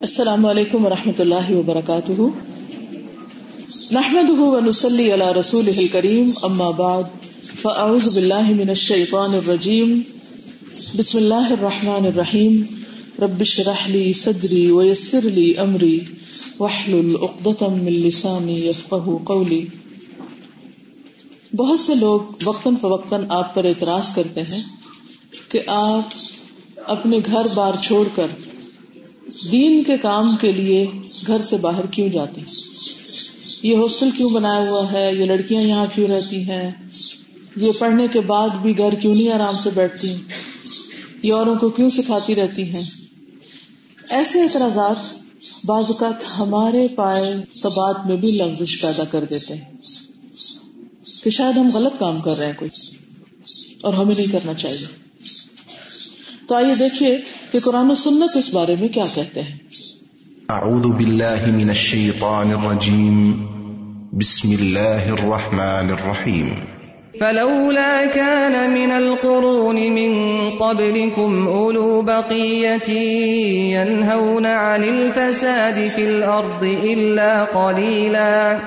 السلام علیکم و رحمۃ اللہ وبرکاتہ۔ نحمد ونسلی علی رسول کریم اما بعد، فاعوذ باللہ من الشیطان الرجیم۔ بسم اللہ الرحمن الرحیم۔ رب اشرح لی صدری ویسر لی امری۔ واحلل عقدۃ من لسانی یفقهوا قولی۔ بہت سے لوگ وقتاً فوقتاً آپ پر اعتراض کرتے ہیں کہ آپ اپنے گھر بار چھوڑ کر دین کے کام کے لیے گھر سے باہر کیوں جاتے ہیں؟ یہ ہاسٹل کیوں بنایا ہوا ہے؟ یہ لڑکیاں یہاں کیوں رہتی ہیں؟ یہ پڑھنے کے بعد بھی گھر کیوں نہیں آرام سے بیٹھتی یہ اوروں کو کیوں سکھاتی رہتی ہیں؟ ایسے اعتراضات بعض اوقات ہمارے پائے سبات میں بھی لفزش پیدا کر دیتے ہیں۔ کہ شاید ہم غلط کام کر رہے ہیں کوئی، اور ہمیں نہیں کرنا چاہیے۔ تو آئیے دیکھیے کہ قرآن و سنت اس بارے میں کیا کہتے ہیں؟ اعوذ باللہ من الشیطان الرجیم۔ بسم اللہ الرحمن الرحیم۔ فلولا كان من القرون من قبلكم أولو بقية ينهون عن الفساد في الأرض إلا قليلا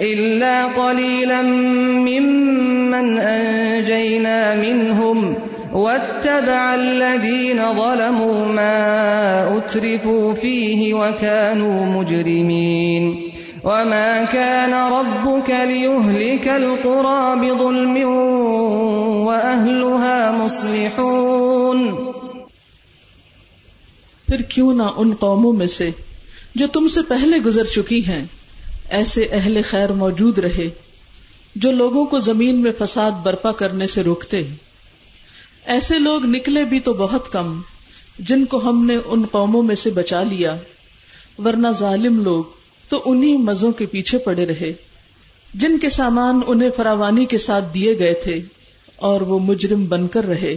إلا قليلا ممن أنجينا منهم واتبع الذين ظلموا ما أترفوا فيه وكانوا مجرمين وما كان ربك ليهلك القرى بظلم وأهلها مصلحون پھر کیوں نہ ان قوموں میں سے جو تم سے پہلے گزر چکی ہیں، ایسے اہل خیر موجود رہے جو لوگوں کو زمین میں فساد برپا کرنے سے روکتے۔ ہیں ایسے لوگ نکلے بھی تو بہت کم، جن کو ہم نے ان قوموں میں سے بچا لیا، ورنہ ظالم لوگ تو انہی مزوں کے پیچھے پڑے رہے۔ جن کے سامان انہیں فراوانی کے ساتھ دیے گئے تھے، اور وہ مجرم بن کر رہے۔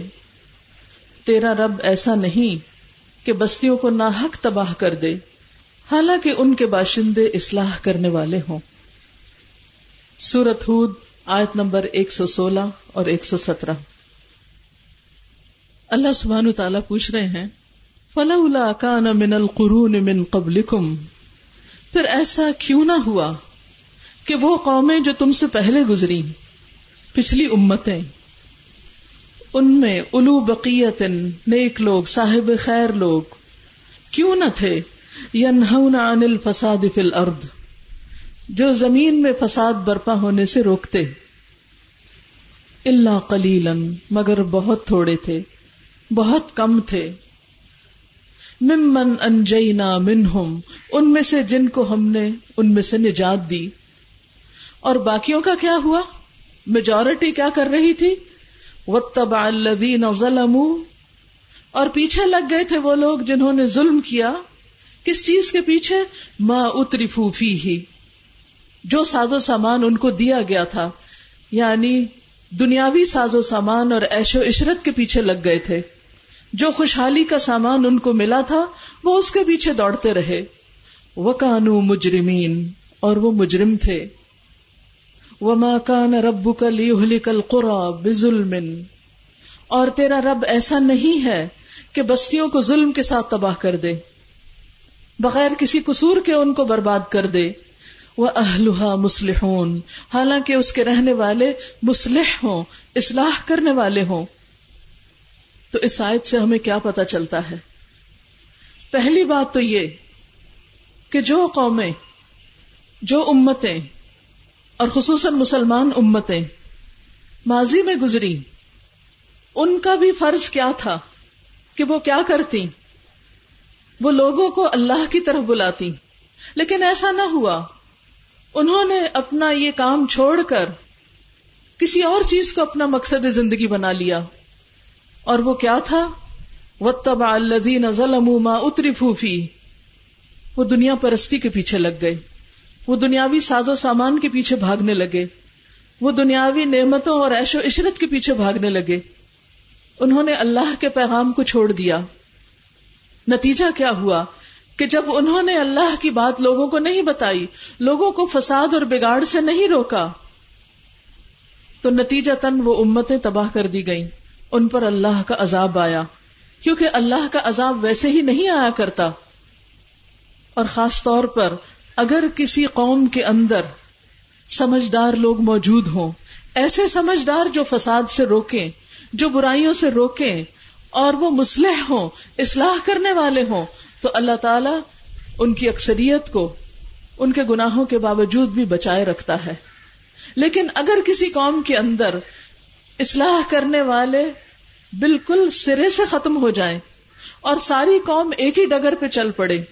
تیرا رب ایسا نہیں کہ بستیوں کو ناحق تباہ کر دے، حالانکہ ان کے باشندے اصلاح کرنے والے ہوں۔ سورت ہود، آیت نمبر ایک سو سولہ اور ایک سو سترہ۔ اللہ سبحان تعالیٰ پوچھ رہے ہیں فلا کان من القرون من قبل پھر ایسا کیوں نہ ہوا کہ وہ قومیں جو تم سے پہلے گزری، پچھلی امتیں۔ ان میں الو بقیت نیک لوگ، صاحب خیر لوگ کیوں نہ تھے؟ ینہون عن الفساد فی الارض۔ جو زمین میں فساد برپا ہونے سے روکتے۔ اللہ قلیلا مگر بہت تھوڑے تھے۔ بہت کم تھے۔ ممن انجینا منہم، ان میں سے جن کو ہم نے ان میں سے نجات دی۔ اور باقیوں کا کیا ہوا؟ میجورٹی کیا کر رہی تھی؟ وَاتَّبَعَ الَّذِينَ ظَلَمُوا۔ اور پیچھے لگ گئے تھے وہ لوگ جنہوں نے ظلم کیا۔ کس چیز کے پیچھے؟ ما اترفو فیہ جو ساز و سامان ان کو دیا گیا تھا۔ یعنی دنیاوی ساز و سامان اور عیش و عشرت کے پیچھے لگ گئے تھے۔ جو خوشحالی کا سامان ان کو ملا تھا، وہ اس کے پیچھے دوڑتے رہے۔ وہ کانو مجرمین اور وہ مجرم تھے۔ وہ ماں کان رب کل کل قرا بظلم۔ اور تیرا رب ایسا نہیں ہے کہ بستیوں کو ظلم کے ساتھ تباہ کر دے۔ بغیر کسی قصور کے ان کو برباد کر دے۔ وہ اہلحا مسلح حالانکہ اس کے رہنے والے مسلح ہوں، اصلاح کرنے والے ہوں۔ تو اس آیت سے ہمیں کیا پتا چلتا ہے؟ پہلی بات تو یہ کہ جو قومیں، جو امتیں اور خصوصاً مسلمان امتیں ماضی میں گزری، ان کا بھی فرض کیا تھا کہ وہ کیا کرتی وہ لوگوں کو اللہ کی طرف بلاتی لیکن ایسا نہ ہوا۔ انہوں نے اپنا یہ کام چھوڑ کر کسی اور چیز کو اپنا مقصد زندگی بنا لیا۔ اور وہ کیا تھا؟ وتبا الذین ظلموا ما اترفوا فی وہ دنیا پرستی کے پیچھے لگ گئے۔ وہ دنیاوی ساز و سامان کے پیچھے بھاگنے لگے۔ وہ دنیاوی نعمتوں اور عیش و عشرت کے پیچھے بھاگنے لگے۔ انہوں نے اللہ کے پیغام کو چھوڑ دیا۔ نتیجہ کیا ہوا؟ کہ جب انہوں نے اللہ کی بات لوگوں کو نہیں بتائی، لوگوں کو فساد اور بگاڑ سے نہیں روکا، تو نتیجہ تن وہ امتیں تباہ کر دی گئیں۔ ان پر اللہ کا عذاب آیا۔ کیونکہ اللہ کا عذاب ویسے ہی نہیں آیا کرتا۔ اور خاص طور پر اگر کسی قوم کے اندر سمجھدار لوگ موجود ہوں، ایسے سمجھدار جو فساد سے روکیں، جو برائیوں سے روکیں، اور وہ مسلح ہوں، اصلاح کرنے والے ہوں، تو اللہ تعالی ان کی اکثریت کو ان کے گناہوں کے باوجود بھی بچائے رکھتا ہے۔ لیکن اگر کسی قوم کے اندر اصلاح کرنے والے بالکل سرے سے ختم ہو جائیں اور ساری قوم ایک ہی ڈگر پہ چل پڑے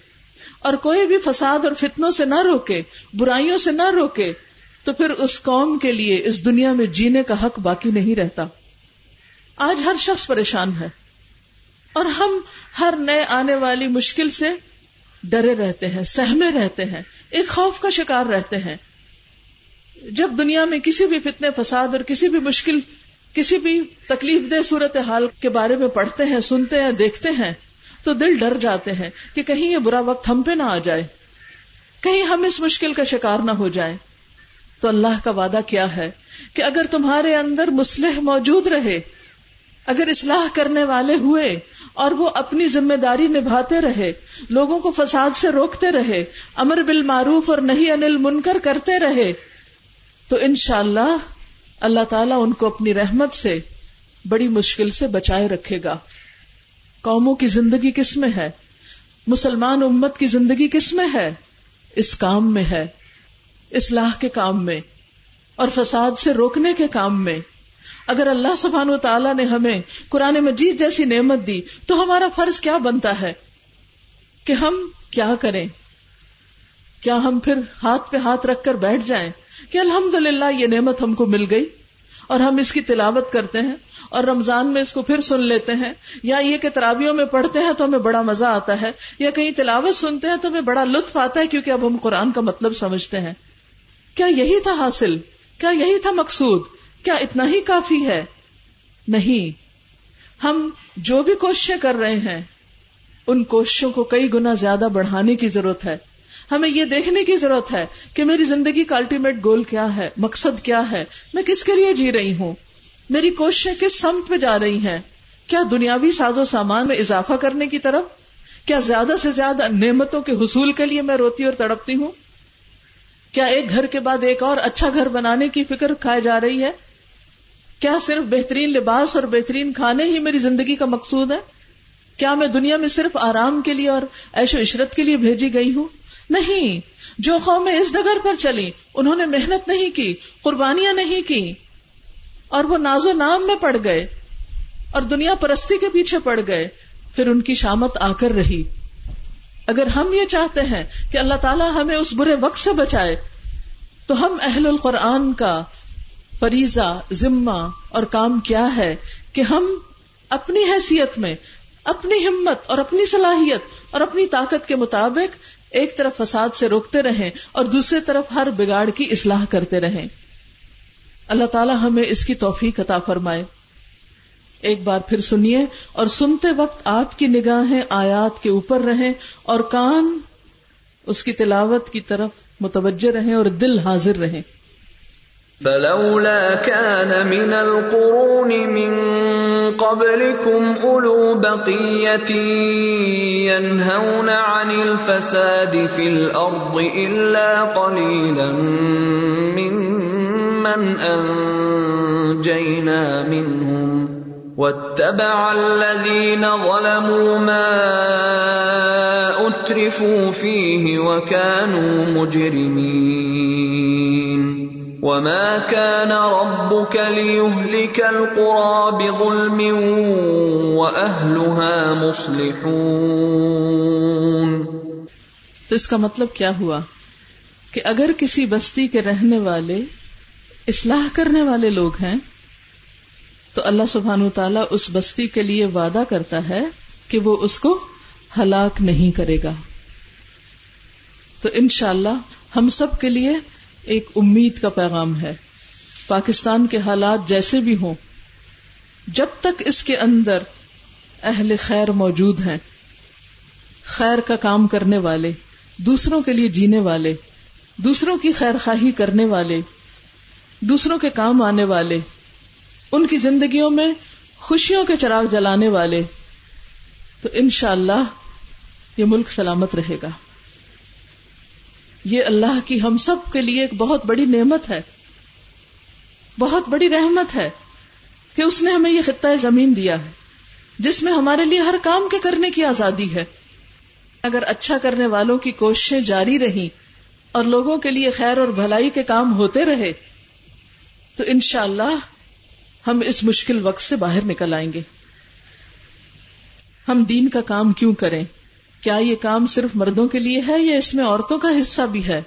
اور کوئی بھی فساد اور فتنوں سے نہ روکے، برائیوں سے نہ روکے، تو پھر اس قوم کے لیے اس دنیا میں جینے کا حق باقی نہیں رہتا۔ آج ہر شخص پریشان ہے اور ہم ہر نئے آنے والی مشکل سے ڈرے رہتے ہیں، سہمے رہتے ہیں، ایک خوف کا شکار رہتے ہیں۔ جب دنیا میں کسی بھی فتنے، فساد اور کسی بھی مشکل کسی بھی تکلیف دہ صورت حال کے بارے میں پڑھتے ہیں، سنتے ہیں، دیکھتے ہیں، تو دل ڈر جاتے ہیں کہ کہیں یہ برا وقت ہم پہ نہ آ جائے۔ کہیں ہم اس مشکل کا شکار نہ ہو جائیں۔ تو اللہ کا وعدہ کیا ہے کہ اگر تمہارے اندر مسلح موجود رہے، اگر اصلاح کرنے والے ہوئے اور وہ اپنی ذمہ داری نبھاتے رہے، لوگوں کو فساد سے روکتے رہے، امر بالمعروف اور نہیں انل منکر کرتے رہے، تو انشاءاللہ اللہ اللہ تعالیٰ ان کو اپنی رحمت سے بڑی مشکل سے بچائے رکھے گا۔ قوموں کی زندگی کس میں ہے؟ مسلمان امت کی زندگی کس میں ہے؟ اس کام میں ہے، اصلاح کے کام میں اور فساد سے روکنے کے کام میں۔ اگر اللہ سبحان و تعالیٰ نے ہمیں قرآن مجید جیسی نعمت دی، تو ہمارا فرض کیا بنتا ہے؟ کہ ہم کیا کریں؟ کیا ہم پھر ہاتھ پہ ہاتھ رکھ کر بیٹھ جائیں؟ کہ الحمد یہ نعمت ہم کو مل گئی اور ہم اس کی تلاوت کرتے ہیں اور رمضان میں اس کو پھر سن لیتے ہیں یا یہ کہ ترابیوں میں پڑھتے ہیں تو ہمیں بڑا مزہ آتا ہے یا کہیں تلاوت سنتے ہیں تو ہمیں بڑا لطف آتا ہے کیونکہ اب ہم قرآن کا مطلب سمجھتے ہیں۔ کیا یہی تھا حاصل؟ کیا یہی تھا مقصود؟ کیا اتنا ہی کافی ہے؟ نہیں۔ ہم جو بھی کوششیں کر رہے ہیں، ان کوششوں کو کئی گنا زیادہ بڑھانے کی ضرورت ہے۔ ہمیں یہ دیکھنے کی ضرورت ہے کہ میری زندگی کا الٹیمیٹ گول کیا ہے؟ مقصد کیا ہے؟ میں کس کے لیے جی رہی ہوں؟ میری کوششیں کس سمت پہ جا رہی ہیں؟ کیا دنیاوی ساز و سامان میں اضافہ کرنے کی طرف؟ کیا زیادہ سے زیادہ نعمتوں کے حصول کے لیے میں روتی اور تڑپتی ہوں؟ کیا ایک گھر کے بعد ایک اور اچھا گھر بنانے کی فکر کھائے جا رہی ہے؟ کیا صرف بہترین لباس اور بہترین کھانے ہی میری زندگی کا مقصود ہے؟ کیا میں دنیا میں صرف آرام کے لیے اور ایش و عشرت کے لیے بھیجی گئی ہوں؟ نہیں، جو قومیں اس ڈگر پر چلی انہوں نے محنت نہیں کی، قربانیاں نہیں کی، اور وہ ناز و نام میں پڑ گئے، اور دنیا پرستی کے پیچھے پڑ گئے، پھر ان کی شامت آ کر رہی۔ اگر ہم یہ چاہتے ہیں کہ اللہ تعالیٰ ہمیں اس برے وقت سے بچائے، تو ہم اہل القرآن کا فریضہ ذمہ اور کام کیا ہے کہ ہم اپنی حیثیت میں، اپنی ہمت اور اپنی صلاحیت اور اپنی طاقت کے مطابق ایک طرف فساد سے روکتے رہیں اور دوسری طرف ہر بگاڑ کی اصلاح کرتے رہیں۔ اللہ تعالیٰ ہمیں اس کی توفیق عطا فرمائے۔ ایک بار پھر سنیے اور سنتے وقت آپ کی نگاہیں آیات کے اوپر رہیں اور کان اس کی تلاوت کی طرف متوجہ رہیں اور دل حاضر رہیں۔ فلولا كان من القرون من قبلكم أولو بقية ينهون عن الفساد في الأرض إلا قليلا ممن أنجينا منهم واتبع الذين ظلموا ما أترفوا فيه وكانوا مجرمين وما كان ربك ليهلك القرى بظلم واهلها مصلحون تو اس کا مطلب کیا ہوا؟ کہ اگر کسی بستی کے رہنے والے، اصلاح کرنے والے لوگ ہیں، تو اللہ سبحان تعالیٰ اس بستی کے لیے وعدہ کرتا ہے کہ وہ اس کو ہلاک نہیں کرے گا۔ تو انشاءاللہ ہم سب کے لیے ایک امید کا پیغام ہے۔ پاکستان کے حالات جیسے بھی ہوں، جب تک اس کے اندر اہل خیر موجود ہیں، خیر کا کام کرنے والے، دوسروں کے لیے جینے والے، دوسروں کی خیر خواہی کرنے والے، دوسروں کے کام آنے والے، ان کی زندگیوں میں خوشیوں کے چراغ جلانے والے، تو انشاءاللہ اللہ یہ ملک سلامت رہے گا۔ یہ اللہ کی ہم سب کے لیے ایک بہت بڑی نعمت ہے، بہت بڑی رحمت ہے کہ اس نے ہمیں یہ خطہ زمین دیا ہے، جس میں ہمارے لیے ہر کام کے کرنے کی آزادی ہے۔ اگر اچھا کرنے والوں کی کوششیں جاری رہی اور لوگوں کے لیے خیر اور بھلائی کے کام ہوتے رہے، تو انشاءاللہ اللہ ہم اس مشکل وقت سے باہر نکل آئیں گے۔ ہم دین کا کام کیوں کریں؟ کیا یہ کام صرف مردوں کے لیے ہے یا اس میں عورتوں کا حصہ بھی ہے؟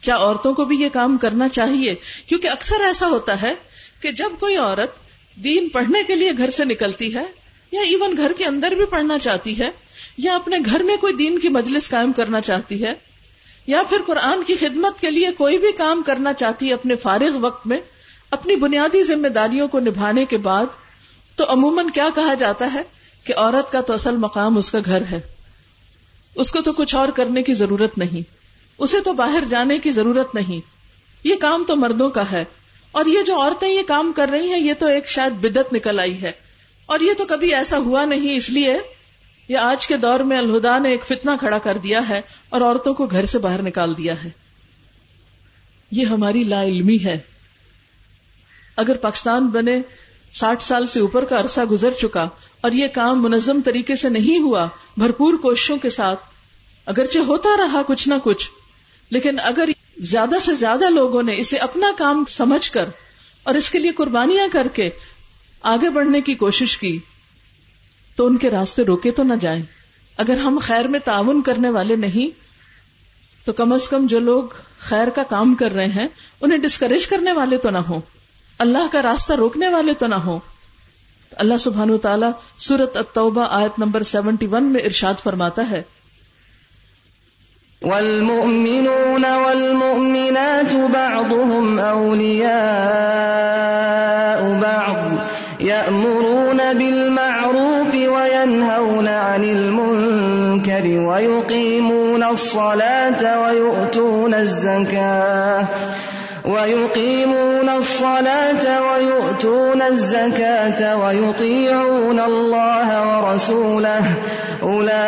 کیا عورتوں کو بھی یہ کام کرنا چاہیے؟ کیونکہ اکثر ایسا ہوتا ہے کہ جب کوئی عورت دین پڑھنے کے لیے گھر سے نکلتی ہے یا ایون گھر کے اندر بھی پڑھنا چاہتی ہے یا اپنے گھر میں کوئی دین کی مجلس قائم کرنا چاہتی ہے یا پھر قرآن کی خدمت کے لیے کوئی بھی کام کرنا چاہتی ہے اپنے فارغ وقت میں اپنی بنیادی ذمہ داریوں کو نبھانے کے بعد، تو عموماً کیا کہا جاتا ہے کہ عورت کا تو اصل مقام اس کا گھر ہے؟ اس کو تو کچھ اور کرنے کی ضرورت نہیں۔ اسے تو باہر جانے کی ضرورت نہیں۔ یہ کام تو مردوں کا ہے۔ اور یہ جو عورتیں یہ کام کر رہی ہیں، یہ تو ایک شاید بدت نکل آئی ہے۔ اور یہ تو کبھی ایسا ہوا نہیں، اس لیے یہ آج کے دور میں الہدا نے ایک فتنہ کھڑا کر دیا ہے اور عورتوں کو گھر سے باہر نکال دیا ہے۔ یہ ہماری لا علمی ہے۔ اگر پاکستان بنے، ساٹھ سال سے اوپر کا عرصہ گزر چکا اور یہ کام منظم طریقے سے نہیں ہوا، بھرپور کوششوں کے ساتھ۔ اگرچہ ہوتا رہا کچھ نہ کچھ، لیکن اگر زیادہ سے زیادہ لوگوں نے اسے اپنا کام سمجھ کر اور اس کے لیے قربانیاں کر کے آگے بڑھنے کی کوشش کی، تو ان کے راستے روکے تو نہ جائیں۔ اگر ہم خیر میں تعاون کرنے والے نہیں، تو کم از کم جو لوگ خیر کا کام کر رہے ہیں، انہیں ڈسکریج کرنے والے تو نہ ہو اللہ کا راستہ روکنے والے تو نہ ہو اللہ سبحان و تعالیٰ سورت التوبہ آیت نمبر سیونٹی ون میں ارشاد فرماتا ہے۔ والمؤمنون والمؤمنات بعضهم أولياء بعض يأمرون بالمعروف وينهون عن المنكر ويقيمون الصلاة ويؤتون الزكاة ويقيمون الصلاة ويؤتون الزكاة ويطيعون الله ورسوله أولئك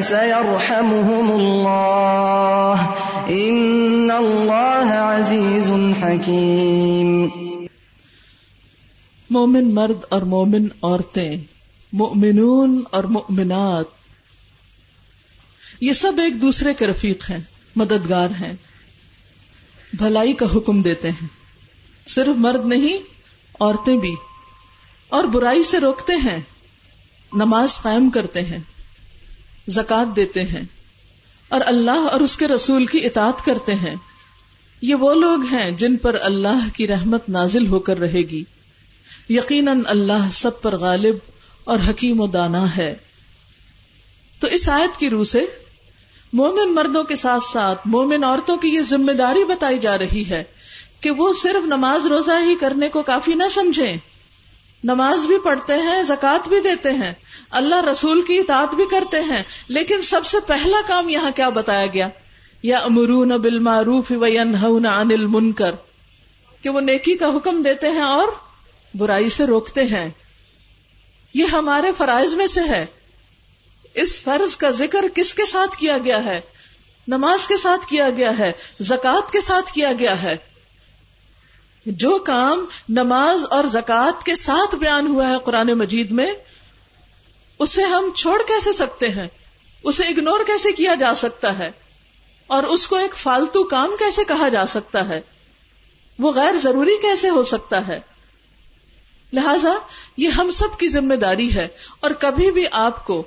سيرحمهم الله إن الله عزيز حكيم مومن مرد اور مومن عورتیں، مؤمنون اور مؤمنات، یہ سب ایک دوسرے کے رفیق ہیں، مددگار ہیں۔ بھلائی کا حکم دیتے ہیں۔ صرف مرد نہیں، عورتیں بھی۔ اور برائی سے روکتے ہیں، نماز قائم کرتے ہیں زکات دیتے ہیں۔ اور اللہ اور اس کے رسول کی اطاعت کرتے ہیں۔ یہ وہ لوگ ہیں جن پر اللہ کی رحمت نازل ہو کر رہے گی۔ یقیناً اللہ سب پر غالب اور حکیم و دانا ہے۔ تو اس آیت کی روح سے مومن مردوں کے ساتھ ساتھ مومن عورتوں کی یہ ذمہ داری بتائی جا رہی ہے کہ وہ صرف نماز روزہ ہی کرنے کو کافی نہ سمجھیں۔ نماز بھی پڑھتے ہیں زکات بھی دیتے ہیں۔ اللہ رسول کی اطاعت بھی کرتے ہیں۔ لیکن سب سے پہلا کام یہاں کیا بتایا گیا؟ یا امرون بالمعروف وینہون عن المنکر۔ کہ وہ نیکی کا حکم دیتے ہیں اور برائی سے روکتے ہیں۔ یہ ہمارے فرائض میں سے ہے۔ اس فرض کا ذکر کس کے ساتھ کیا گیا ہے؟ نماز کے ساتھ کیا گیا ہے؟ زکات کے ساتھ کیا گیا ہے؟ جو کام نماز اور زکات کے ساتھ بیان ہوا ہے قرآن مجید میں، اسے ہم چھوڑ کیسے سکتے ہیں؟ اسے اگنور کیسے کیا جا سکتا ہے؟ اور اس کو ایک فالتو کام کیسے کہا جا سکتا ہے؟ وہ غیر ضروری کیسے ہو سکتا ہے؟ لہذا یہ ہم سب کی ذمہ داری ہے اور کبھی بھی آپ کو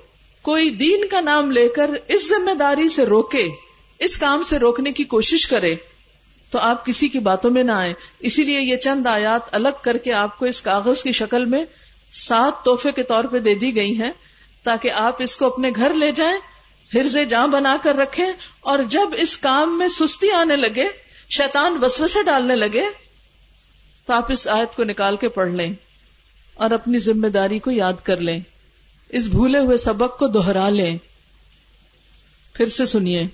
کوئی دین کا نام لے کر اس ذمہ داری سے روکے، اس کام سے روکنے کی کوشش کرے، تو آپ کسی کی باتوں میں نہ آئے اسی لیے یہ چند آیات الگ کر کے آپ کو اس کاغذ کی شکل میں سات توحفے کے طور پہ دے دی گئی ہیں، تاکہ آپ اس کو اپنے گھر لے جائیں ہرز جاں بنا کر رکھیں، اور جب اس کام میں سستی آنے لگے، شیطان وسوسے ڈالنے لگے، تو آپ اس آیت کو نکال کے پڑھ لیں اور اپنی ذمہ داری کو یاد کر لیں۔ اس بھولے ہوئے سبق کو دوہرا لیں۔ پھر سے سنیے۔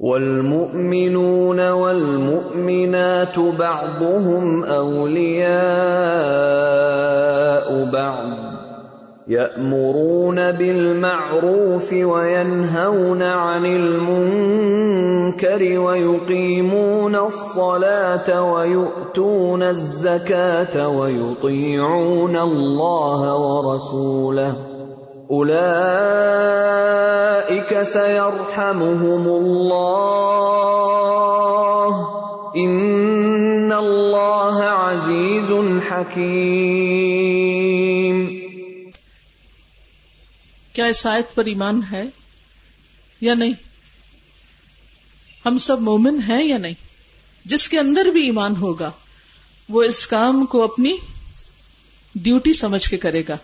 والمؤمنون والمؤمنات بعضهم أولياء بعض۔ يأمرون بالمعروف وينهون عن المنكر ويقيمون الصلاة ويؤتون الزكاة ويطيعون الله ورسوله. أولئك سيرحمهم الله. إن الله عزيز حكيم. کیا اس آیت پر ایمان ہے یا نہیں؟ ہم سب مومن ہیں یا نہیں؟ جس کے اندر بھی ایمان ہوگا، وہ اس کام کو اپنی ڈیوٹی سمجھ کے کرے گا۔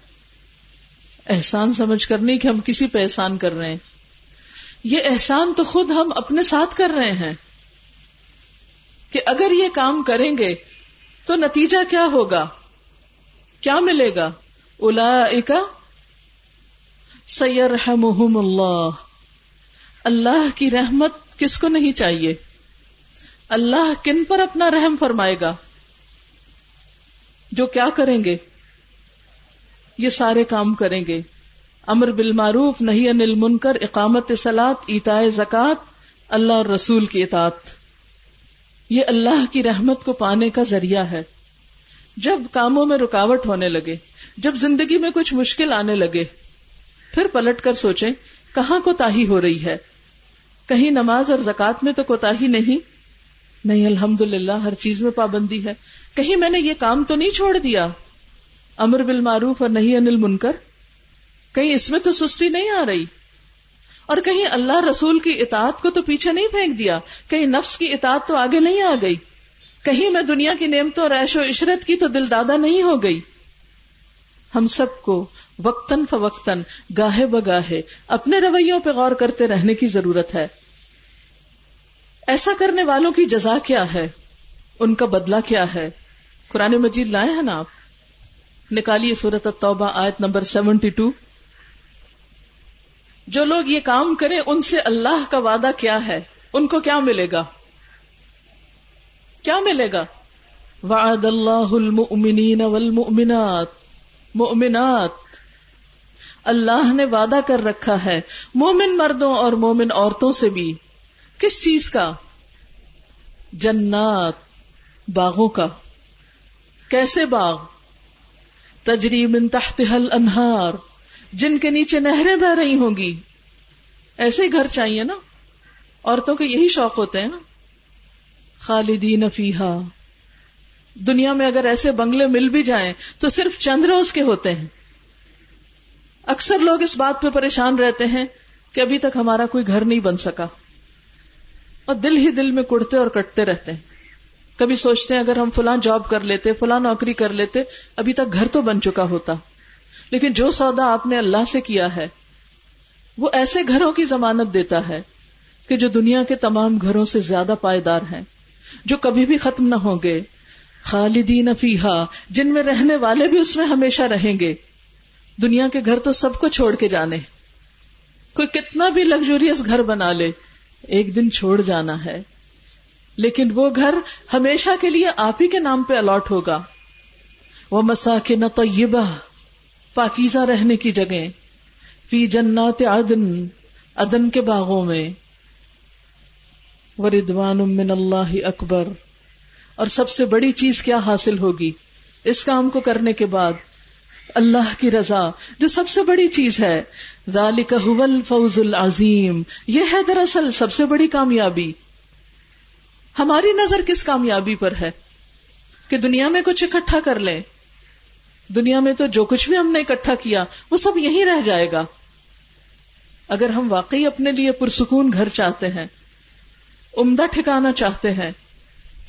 احسان سمجھ کر نہیں کہ ہم کسی پہ احسان کر رہے ہیں۔ یہ احسان تو خود ہم اپنے ساتھ کر رہے ہیں۔ کہ اگر یہ کام کریں گے تو نتیجہ کیا ہوگا؟ کیا ملے گا؟ الا سیرحمہم اللہ اللہ کی رحمت کس کو نہیں چاہیے؟ اللہ کن پر اپنا رحم فرمائے گا؟ جو کیا کریں گے؟ یہ سارے کام کریں گے۔ امر بالمعروف نہیں انل منکر اقامت سلاد ایتائے زکات، اللہ اور رسول کی اطاعت۔ یہ اللہ کی رحمت کو پانے کا ذریعہ ہے۔ جب کاموں میں رکاوٹ ہونے لگے، جب زندگی میں کچھ مشکل آنے لگے پھر پلٹ کر سوچیں، کہاں کو تاہی ہو رہی ہے؟ کہیں نماز اور زکات میں تو کوتا ہی نہیں؟ نہیں الحمد للہ ہر چیز میں پابندی ہے۔ کہیں میں نے یہ کام تو نہیں چھوڑ دیا؟ امر بالمعروف اور نہیں انل منکر کہیں اس میں تو سستی نہیں آ رہی؟ اور کہیں اللہ رسول کی اطاعت کو تو پیچھے نہیں پھینک دیا؟ کہیں نفس کی اطاعت تو آگے نہیں آ گئی؟ کہیں میں دنیا کی نعمتوں اور ایش و عشرت کی تو دل دادا نہیں ہو گئی؟ ہم سب کو وقتاً فوقتاً، گاہے بگاہے اپنے رویوں پہ غور کرتے رہنے کی ضرورت ہے۔ ایسا کرنے والوں کی جزا کیا ہے؟ ان کا بدلہ کیا ہے؟ قرآن مجید لائے ہیں نا آپ؟ نکالیے صورت التوبہ آیت نمبر سیونٹی ٹو۔ جو لوگ یہ کام کریں، ان سے اللہ کا وعدہ کیا ہے؟ ان کو کیا ملے گا؟ کیا ملے گا؟ وعد اللہ المؤمنین والمؤمنات۔ مؤمنات۔ اللہ نے وعدہ کر رکھا ہے، مومن مردوں اور مومن عورتوں سے بھی۔ کس چیز کا؟ جنات، باغوں کا۔ کیسے باغ؟ تجریب حل انہار جن کے نیچے نہریں بہ رہی ہوں گی۔ ایسے ہی گھر چاہیے نا۔ عورتوں کے یہی شوق ہوتے ہیں نا۔ خالدین فیحا دنیا میں اگر ایسے بنگلے مل بھی جائیں تو صرف چند روز کے ہوتے ہیں۔ اکثر لوگ اس بات پہ پریشان رہتے ہیں کہ ابھی تک ہمارا کوئی گھر نہیں بن سکا اور دل ہی دل میں کڑتے اور کٹتے رہتے ہیں۔ کبھی سوچتے ہیں اگر ہم فلاں جاب کر لیتے، فلاں نوکری کر لیتے، ابھی تک گھر تو بن چکا ہوتا۔ لیکن جو سودا آپ نے اللہ سے کیا ہے، وہ ایسے گھروں کی ضمانت دیتا ہے کہ جو دنیا کے تمام گھروں سے زیادہ پائیدار ہیں، جو کبھی بھی ختم نہ ہوں گے۔ خالدین فیحا جن میں رہنے والے بھی اس میں ہمیشہ رہیں گے۔ دنیا کے گھر تو سب کو چھوڑ کے جانے کوئی کتنا بھی لگژریس گھر بنا لے، ایک دن چھوڑ جانا ہے۔ لیکن وہ گھر ہمیشہ کے لیے آپ ہی کے نام پہ الاٹ ہوگا۔ وہ مسا کے نہ طیبہ، پاکیزہ رہنے کی جگہ فی جنات عدن عدن کے باغوں میں۔ وردوان من اللہ اکبر۔ اور سب سے بڑی چیز کیا حاصل ہوگی؟ اس کام کو کرنے کے بعد۔ اللہ کی رضا، جو سب سے بڑی چیز ہے۔ ذالک هو الفوز العظیم۔ یہ ہے دراصل سب سے بڑی کامیابی۔ ہماری نظر کس کامیابی پر ہے؟ کہ دنیا میں کچھ اکٹھا کر لیں۔ دنیا میں تو جو کچھ بھی ہم نے اکٹھا کیا، وہ سب یہی رہ جائے گا۔ اگر ہم واقعی اپنے لیے پرسکون گھر چاہتے ہیں، عمدہ ٹھکانا چاہتے ہیں،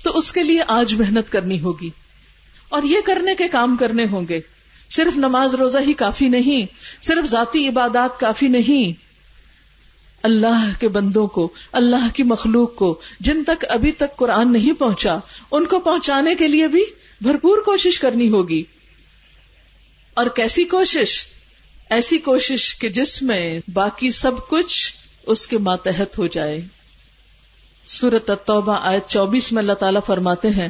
تو اس کے لیے آج محنت کرنی ہوگی۔ اور یہ کرنے کے کام کرنے ہوں گے۔ صرف نماز روزہ ہی کافی نہیں، صرف ذاتی عبادات کافی نہیں۔ اللہ کے بندوں کو، اللہ کی مخلوق کو جن تک ابھی تک قرآن نہیں پہنچا، ان کو پہنچانے کے لیے بھی بھرپور کوشش کرنی ہوگی۔ اور کیسی کوشش؟ ایسی کوشش کہ جس میں باقی سب کچھ اس کے ماتحت ہو جائے۔ سورت التوبہ آیت چوبیس میں اللہ تعالیٰ فرماتے ہیں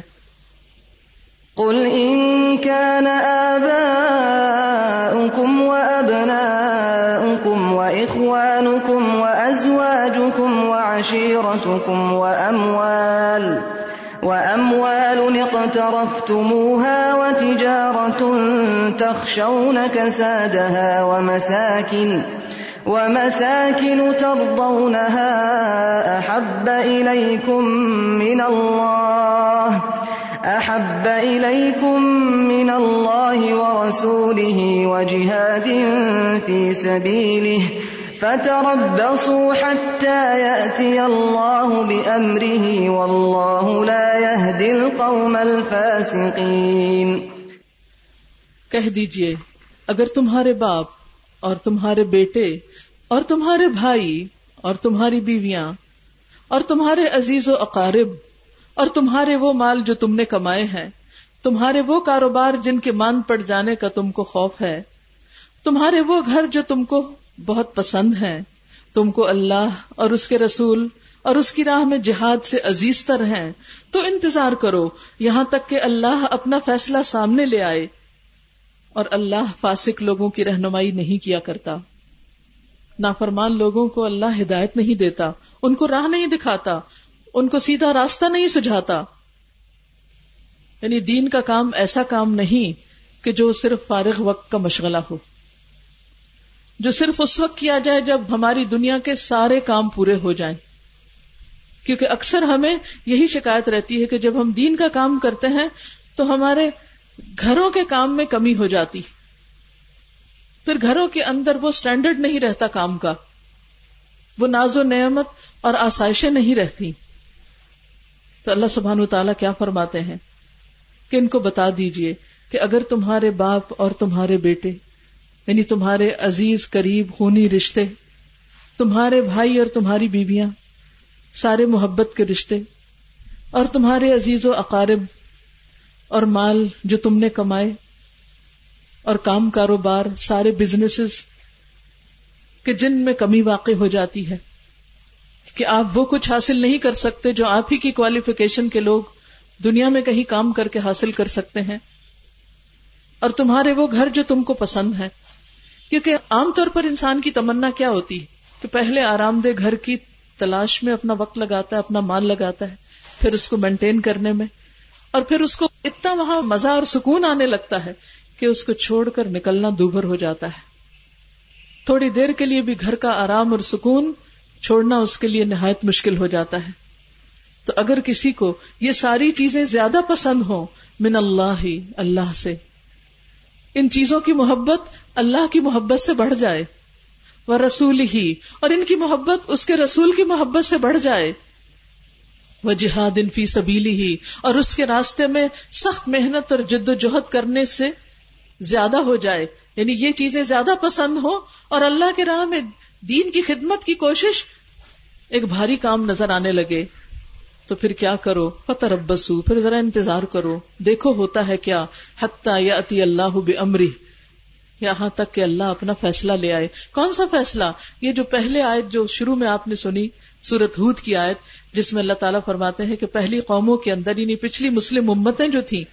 قل إن كان آباؤكم وأبناؤكم وإخوانكم وأزواجكم وعشيرتكم وأموال وأموال اقترفتموها وتجارة تخشون كسادها ومساكن ومساكن ترضونها أحب إليكم من الله أحب إليكم من الله ورسوله وجهاد في سبيله فتربصوا حتى يأتي الله بأمره والله لا يهدي القوم الفاسقين. کہہ دیجیے، اگر تمہارے باپ اور تمہارے بیٹے اور تمہارے بھائی اور تمہاری بیویاں اور تمہارے عزیز و اقارب اور تمہارے وہ مال جو تم نے کمائے ہیں، تمہارے وہ کاروبار جن کے مان پڑ جانے کا تم کو خوف ہے۔ تمہارے وہ گھر جو تم کو بہت پسند ہیں۔ تم کو اللہ اور اس کے رسول اور اس کی راہ میں جہاد سے عزیز تر ہیں۔ تو انتظار کرو، یہاں تک کہ اللہ اپنا فیصلہ سامنے لے آئے۔ اور اللہ فاسق لوگوں کی رہنمائی نہیں کیا کرتا۔ نافرمان لوگوں کو اللہ ہدایت نہیں دیتا، ان کو راہ نہیں دکھاتا۔ ان کو سیدھا راستہ نہیں سجھاتا۔ یعنی دین کا کام ایسا کام نہیں کہ جو صرف فارغ وقت کا مشغلہ ہو۔ جو صرف اس وقت کیا جائے جب ہماری دنیا کے سارے کام پورے ہو جائیں۔ کیونکہ اکثر ہمیں یہی شکایت رہتی ہے کہ جب ہم دین کا کام کرتے ہیں تو ہمارے گھروں کے کام میں کمی ہو جاتی۔ پھر گھروں کے اندر وہ سٹینڈرڈ نہیں رہتا کام کا۔ وہ ناز و نعمت اور آسائشیں نہیں رہتی۔ تو اللہ سبحان تعالیٰ کیا فرماتے ہیں کہ ان کو بتا دیجیے کہ اگر تمہارے باپ اور تمہارے بیٹے یعنی تمہارے عزیز، قریب، خونی رشتے، تمہارے بھائی اور تمہاری بیویاں، سارے محبت کے رشتے، اور تمہارے عزیز و اقارب اور مال جو تم نے کمائے، اور کام کاروبار، سارے بزنس کہ جن میں کمی واقع ہو جاتی ہے کہ آپ وہ کچھ حاصل نہیں کر سکتے جو آپ ہی کی کوالیفیکیشن کے لوگ دنیا میں کہیں کام کر کے حاصل کر سکتے ہیں۔ اور تمہارے وہ گھر جو تم کو پسند ہے کیونکہ عام طور پر انسان کی تمنا کیا ہوتی؟ ہے کہ پہلے آرام دہ گھر کی تلاش میں اپنا وقت لگاتا ہے، اپنا مال لگاتا ہے، پھر اس کو مینٹین کرنے میں۔ اور پھر اس کو اتنا وہاں مزہ اور سکون آنے لگتا ہے کہ اس کو چھوڑ کر نکلنا دوبھر ہو جاتا ہے۔ تھوڑی دیر کے لیے بھی گھر کا آرام اور سکون چھوڑنا اس کے لیے نہایت مشکل ہو جاتا ہے۔ تو اگر کسی کو یہ ساری چیزیں زیادہ پسند ہوں، من اللہ ہی، اللہ سے۔ ان چیزوں کی محبت اللہ کی محبت سے بڑھ جائے۔ وہ رسول ہی، اور ان کی محبت اس کے رسول کی محبت سے بڑھ جائے۔ وہ جہاد ان فی سبیلی ہی، اور اس کے راستے میں سخت محنت اور جد و جہد کرنے سے زیادہ ہو جائے۔ یعنی یہ چیزیں زیادہ پسند ہو اور اللہ کے راہ میں دین کی خدمت کی کوشش ایک بھاری کام نظر آنے لگے تو پھر کیا کرو؟ فتح ربسو پھر ذرا انتظار کرو۔ دیکھو ہوتا ہے کیا؟ حتیٰ یا اتی اللہ امری یہاں تک کہ اللہ اپنا فیصلہ لے آئے۔ کون سا فیصلہ؟ یہ جو پہلے آیت جو شروع میں آپ نے سنی سورت ہود کی آیت، جس میں اللہ تعالیٰ فرماتے ہیں کہ پہلی قوموں کے اندر یعنی پچھلی مسلم امتیں جو تھیں،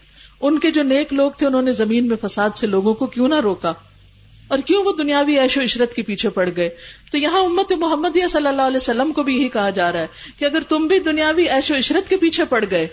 ان کے جو نیک لوگ تھے، انہوں نے زمین میں فساد سے لوگوں کو کیوں نہ روکا؟ اور کیوں وہ دنیاوی عیش و عشرت کے پیچھے پڑ گئے؟ تو یہاں امت محمد صلی اللہ علیہ وسلم کو بھی یہی کہا جا رہا ہے کہ اگر تم بھی دنیاوی عیش و عشرت کے پیچھے پڑ گئے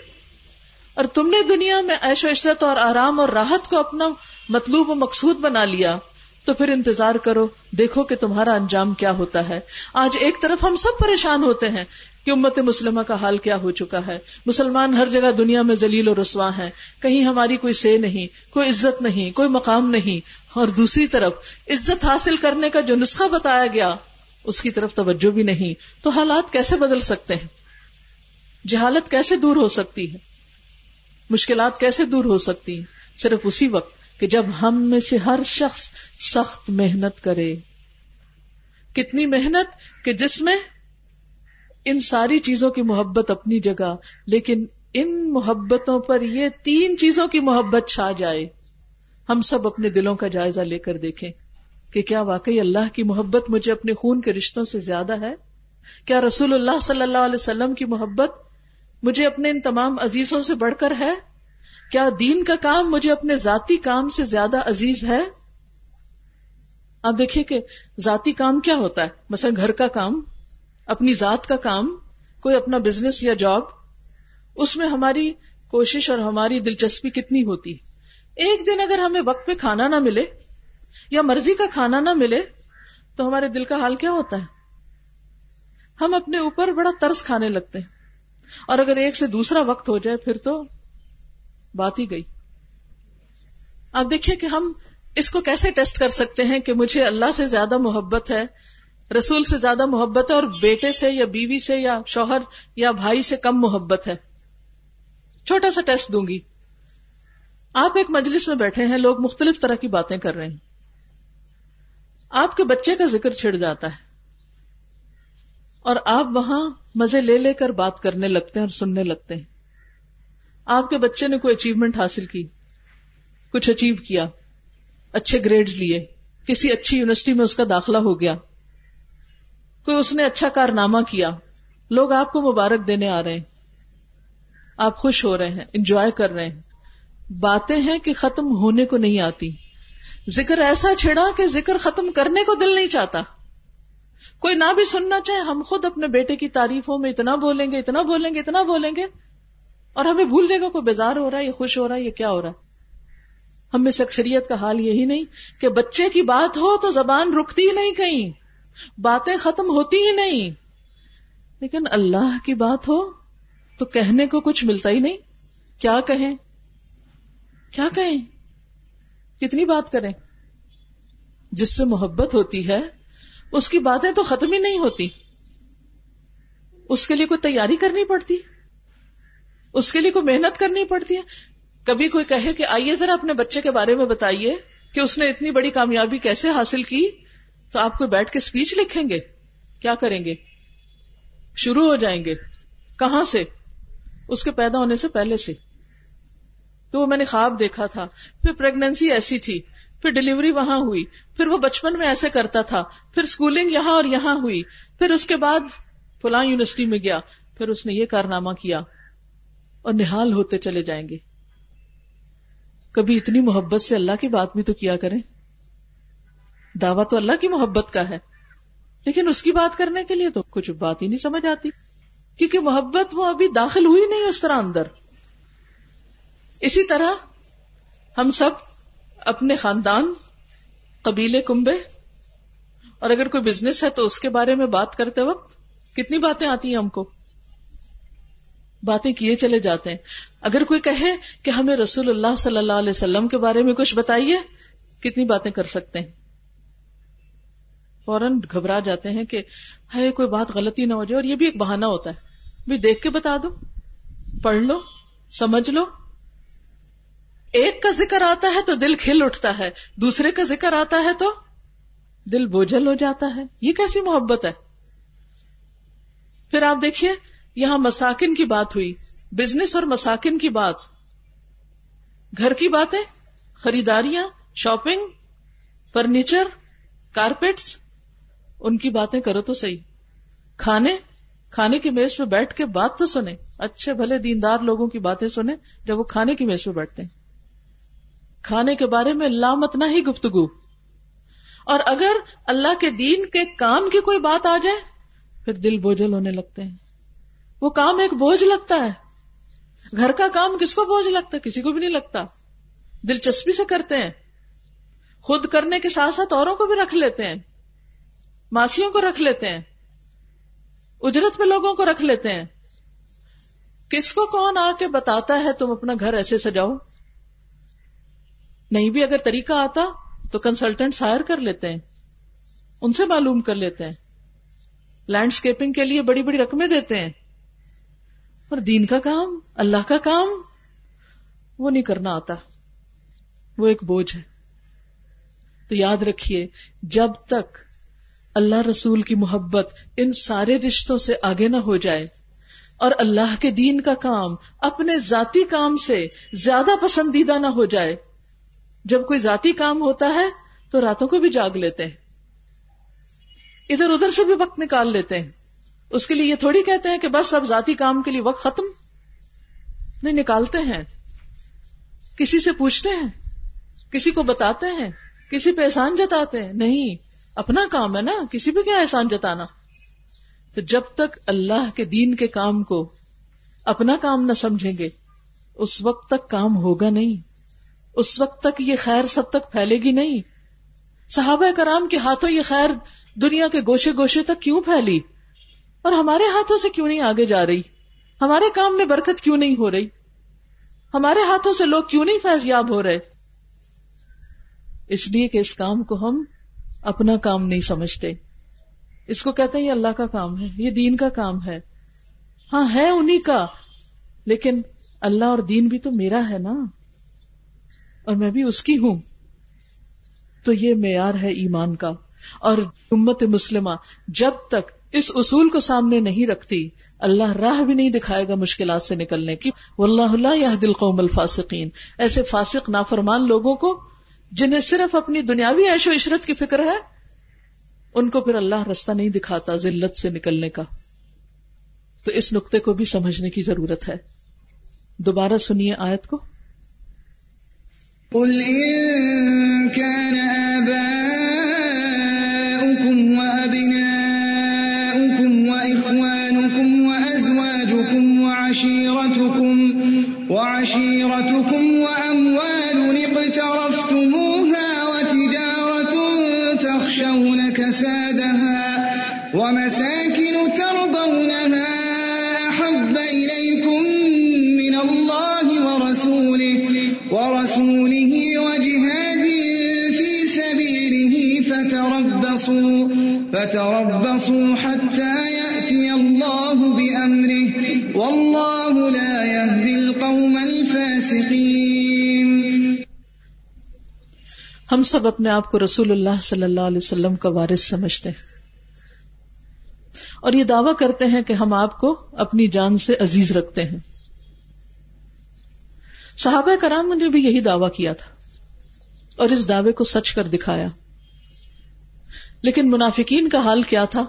اور تم نے دنیا میں عیش و عشرت اور آرام اور راحت کو اپنا مطلوب و مقصود بنا لیا، تو پھر انتظار کرو، دیکھو کہ تمہارا انجام کیا ہوتا ہے۔ آج ایک طرف ہم سب پریشان ہوتے ہیں کہ امت مسلمہ کا حال کیا ہو چکا ہے۔ مسلمان ہر جگہ دنیا میں ذلیل و رسوا ہیں۔ کہیں ہماری کوئی سے نہیں، کوئی عزت نہیں، کوئی مقام نہیں۔ اور دوسری طرف عزت حاصل کرنے کا جو نسخہ بتایا گیا، اس کی طرف توجہ بھی نہیں، تو حالات کیسے بدل سکتے ہیں؟ جہالت کیسے دور ہو سکتی ہے؟ مشکلات کیسے دور ہو سکتی ہیں؟ صرف اسی وقت کہ جب ہم میں سے ہر شخص سخت محنت کرے۔ کتنی محنت کہ جس میں ان ساری چیزوں کی محبت اپنی جگہ، لیکن ان محبتوں پر یہ تین چیزوں کی محبت چھا جائے۔ ہم سب اپنے دلوں کا جائزہ لے کر دیکھیں کہ کیا واقعی اللہ کی محبت مجھے اپنے خون کے رشتوں سے زیادہ ہے؟ کیا رسول اللہ صلی اللہ علیہ وسلم کی محبت مجھے اپنے ان تمام عزیزوں سے بڑھ کر ہے؟ کیا دین کا کام مجھے اپنے ذاتی کام سے زیادہ عزیز ہے؟ آپ دیکھیے کہ ذاتی کام کیا ہوتا ہے؟ مثلا گھر کا کام، اپنی ذات کا کام، کوئی اپنا بزنس یا جاب اس میں ہماری کوشش اور ہماری دلچسپی کتنی ہوتی؟ ایک دن اگر ہمیں وقت پہ کھانا نہ ملے یا مرضی کا کھانا نہ ملے تو ہمارے دل کا حال کیا ہوتا ہے؟ ہم اپنے اوپر بڑا ترس کھانے لگتے ہیں۔ اور اگر ایک سے دوسرا وقت ہو جائے پھر تو بات ہی گئی۔ آپ دیکھیے کہ ہم اس کو کیسے ٹیسٹ کر سکتے ہیں کہ مجھے اللہ سے زیادہ محبت ہے، رسول سے زیادہ محبت ہے اور بیٹے سے یا بیوی سے یا شوہر یا بھائی سے کم محبت ہے؟ چھوٹا سا ٹیسٹ دوں گی۔ آپ ایک مجلس میں بیٹھے ہیں، لوگ مختلف طرح کی باتیں کر رہے ہیں۔ آپ کے بچے کا ذکر چھڑ جاتا ہے۔ اور آپ وہاں مزے لے لے کر بات کرنے لگتے ہیں اور سننے لگتے ہیں۔ آپ کے بچے نے کوئی اچیومنٹ حاصل کی، کچھ اچیو کیا، اچھے گریڈز لیے، کسی اچھی یونیورسٹی میں اس کا داخلہ ہو گیا، کوئی اس نے اچھا کارنامہ کیا، لوگ آپ کو مبارک دینے آ رہے ہیں۔ آپ خوش ہو رہے ہیں انجوائے کر رہے ہیں۔ باتیں ہیں کہ ختم ہونے کو نہیں آتی۔ ذکر ایسا چھڑا کہ ذکر ختم کرنے کو دل نہیں چاہتا۔ کوئی نہ بھی سننا چاہے، ہم خود اپنے بیٹے کی تعریفوں میں اتنا بولیں گے، اتنا بولیں گے، اتنا بولیں گے۔ اور ہمیں بھول جائے گا، کوئی بیزار ہو رہا ہے، یہ خوش ہو رہا ہے، یہ کیا ہو رہا ہے۔ ہم میں اکثریت کا حال یہی نہیں کہ بچے کی بات ہو تو زبان رکتی ہی نہیں کہیں۔ باتیں ختم ہوتی ہی نہیں۔ لیکن اللہ کی بات ہو تو کہنے کو کچھ ملتا ہی نہیں۔ کیا کہیں؟ کیا کہیں؟ کتنی بات کریں؟ جس سے محبت ہوتی ہے، اس کی باتیں تو ختم ہی نہیں ہوتی۔ اس کے لیے کوئی تیاری کرنی پڑتی؟ اس کے لیے کوئی محنت کرنی پڑتی؟ ہے کبھی کوئی کہے کہ آئیے ذرا اپنے بچے کے بارے میں بتائیے کہ اس نے اتنی بڑی کامیابی کیسے حاصل کی؟ تو آپ کو بیٹھ کے اسپیچ لکھیں گے۔ کیا کریں گے؟ شروع ہو جائیں گے۔ کہاں سے؟ اس کے پیدا ہونے سے پہلے سے۔ تو وہ میں نے خواب دیکھا تھا۔ پھر پریگنینسی ایسی تھی۔ پھر ڈلیوری وہاں ہوئی۔ پھر وہ بچپن میں ایسے کرتا تھا۔ پھر اسکولنگ یہاں اور یہاں ہوئی۔ پھر اس کے بعد فلاں یونیورسٹی میں گیا۔ پھر اس نے یہ کارنامہ کیا۔ اور نہال ہوتے چلے جائیں گے۔ کبھی اتنی محبت سے اللہ کی بات بھی تو کیا کریں۔ دعویٰ تو اللہ کی محبت کا ہے۔ لیکن اس کی بات کرنے کے لیے تو کچھ بات ہی نہیں سمجھ آتی۔ کیونکہ محبت وہ ابھی داخل ہوئی نہیں اس طرح اندر۔ اسی طرح ہم سب اپنے خاندان قبیلے کنبے، اور اگر کوئی بزنس ہے تو اس کے بارے میں بات کرتے وقت کتنی باتیں آتی ہیں ہم کو؟ باتیں کیے چلے جاتے ہیں۔ اگر کوئی کہے کہ ہمیں رسول اللہ صلی اللہ علیہ وسلم کے بارے میں کچھ بتائیے، کتنی باتیں کر سکتے ہیں؟ فوراً گھبرا جاتے ہیں کہ ہے کوئی بات غلطی نہ ہو جائے، اور یہ بھی ایک بہانہ ہوتا ہے۔ بھی دیکھ کے بتا دو، پڑھ لو، سمجھ لو ایک کا ذکر آتا ہے تو دل کھل اٹھتا ہے، دوسرے کا ذکر آتا ہے تو دل بوجھل ہو جاتا ہے۔ یہ کیسی محبت ہے؟ پھر آپ دیکھیے، یہاں مساکن کی بات ہوئی، بزنس اور مساکن کی بات۔ گھر کی باتیں، خریداریاں، شاپنگ، فرنیچر، کارپیٹس، ان کی باتیں کرو تو صحیح۔ کھانے کھانے کی میز پہ بیٹھ کے بات تو سنیں۔ اچھے بھلے دیندار لوگوں کی باتیں سنیں جب وہ کھانے کی میز پہ بیٹھتے ہیں۔ کھانے کے بارے میں لامت نہ ہی گفتگو۔ اور اگر اللہ کے دین کے کام کی کوئی بات آ جائے، پھر دل بوجھل ہونے لگتے ہیں۔ وہ کام ایک بوجھ لگتا ہے۔ گھر کا کام کس کو بوجھ لگتا ہے؟ کسی کو بھی نہیں لگتا۔ دلچسپی سے کرتے ہیں۔ خود کرنے کے ساتھ ساتھ اوروں کو بھی رکھ لیتے ہیں۔ ماسیوں کو رکھ لیتے ہیں۔ اجرت میں لوگوں کو رکھ لیتے ہیں۔ کس کو کون آ کے بتاتا ہے تم اپنا گھر ایسے سجاؤ؟ نہیں بھی اگر طریقہ آتا تو کنسلٹنٹ ہائر کر لیتے ہیں، ان سے معلوم کر لیتے ہیں۔ لینڈسکیپنگ کے لیے بڑی بڑی رقمیں دیتے ہیں۔ اور دین کا کام، اللہ کا کام، وہ نہیں کرنا آتا۔ وہ ایک بوجھ ہے۔ تو یاد رکھیے، جب تک اللہ رسول کی محبت ان سارے رشتوں سے آگے نہ ہو جائے اور اللہ کے دین کا کام اپنے ذاتی کام سے زیادہ پسندیدہ نہ ہو جائے جب کوئی ذاتی کام ہوتا ہے تو راتوں کو بھی جاگ لیتے ہیں۔ ادھر ادھر سے بھی وقت نکال لیتے ہیں۔ اس کے لیے یہ تھوڑی کہتے ہیں کہ بس اب ذاتی کام کے لیے وقت ختم۔ نہیں، نکالتے ہیں۔ کسی سے پوچھتے ہیں، کسی کو بتاتے ہیں، کسی پہ احسان جتاتے ہیں۔ نہیں، اپنا کام ہے نا، کسی پہ کیا احسان جتانا؟ تو جب تک اللہ کے دین کے کام کو اپنا کام نہ سمجھیں گے، اس وقت تک کام ہوگا نہیں۔ اس وقت تک یہ خیر سب تک پھیلے گی نہیں۔ صحابہ کرام کے ہاتھوں یہ خیر دنیا کے گوشے گوشے تک کیوں پھیلی؟ اور ہمارے ہاتھوں سے کیوں نہیں آگے جا رہی؟ ہمارے کام میں برکت کیوں نہیں ہو رہی؟ ہمارے ہاتھوں سے لوگ کیوں نہیں فیض یاب ہو رہے؟ اس لیے کہ اس کام کو ہم اپنا کام نہیں سمجھتے۔ اس کو کہتے ہیں یہ اللہ کا کام ہے، یہ دین کا کام ہے۔ ہاں ہے انہیں کا، لیکن اللہ اور دین بھی تو میرا ہے نا۔ اور میں بھی اس کی ہوں۔ تو یہ معیار ہے ایمان کا۔ اور امت مسلمہ جب تک اس اصول کو سامنے نہیں رکھتی، اللہ راہ بھی نہیں دکھائے گا مشکلات سے نکلنے کی۔ واللہ اللہ یا دل قوم الفاسقین۔ ایسے فاسق نافرمان لوگوں کو جنہیں صرف اپنی دنیاوی عیش و عشرت کی فکر ہے، ان کو پھر اللہ رستہ نہیں دکھاتا ذلت سے نکلنے کا۔ تو اس نقطے کو بھی سمجھنے کی ضرورت ہے۔ دوبارہ سنیے آیت کو۔ قل إن كان آباؤكم وأبناؤكم وإخوانكم وأزواجكم وعشيرتكم وعشيرتكم وأموال اقترفتموها وتجارة تخشون كسادها ومساكن ترضونها أحب إليكم من الله ورسوله فتربصوا فتربصوا حتى يأتي الله بأمره والله لا يهدي القوم الفاسقين۔ ہم سب اپنے آپ کو رسول اللہ صلی اللہ علیہ وسلم کا وارث سمجھتے ہیں۔ اور یہ دعویٰ کرتے ہیں کہ ہم آپ کو اپنی جان سے عزیز رکھتے ہیں۔ صحابہ کرام نے بھی یہی دعویٰ کیا تھا اور اس دعوے کو سچ کر دکھایا۔ لیکن منافقین کا حال کیا تھا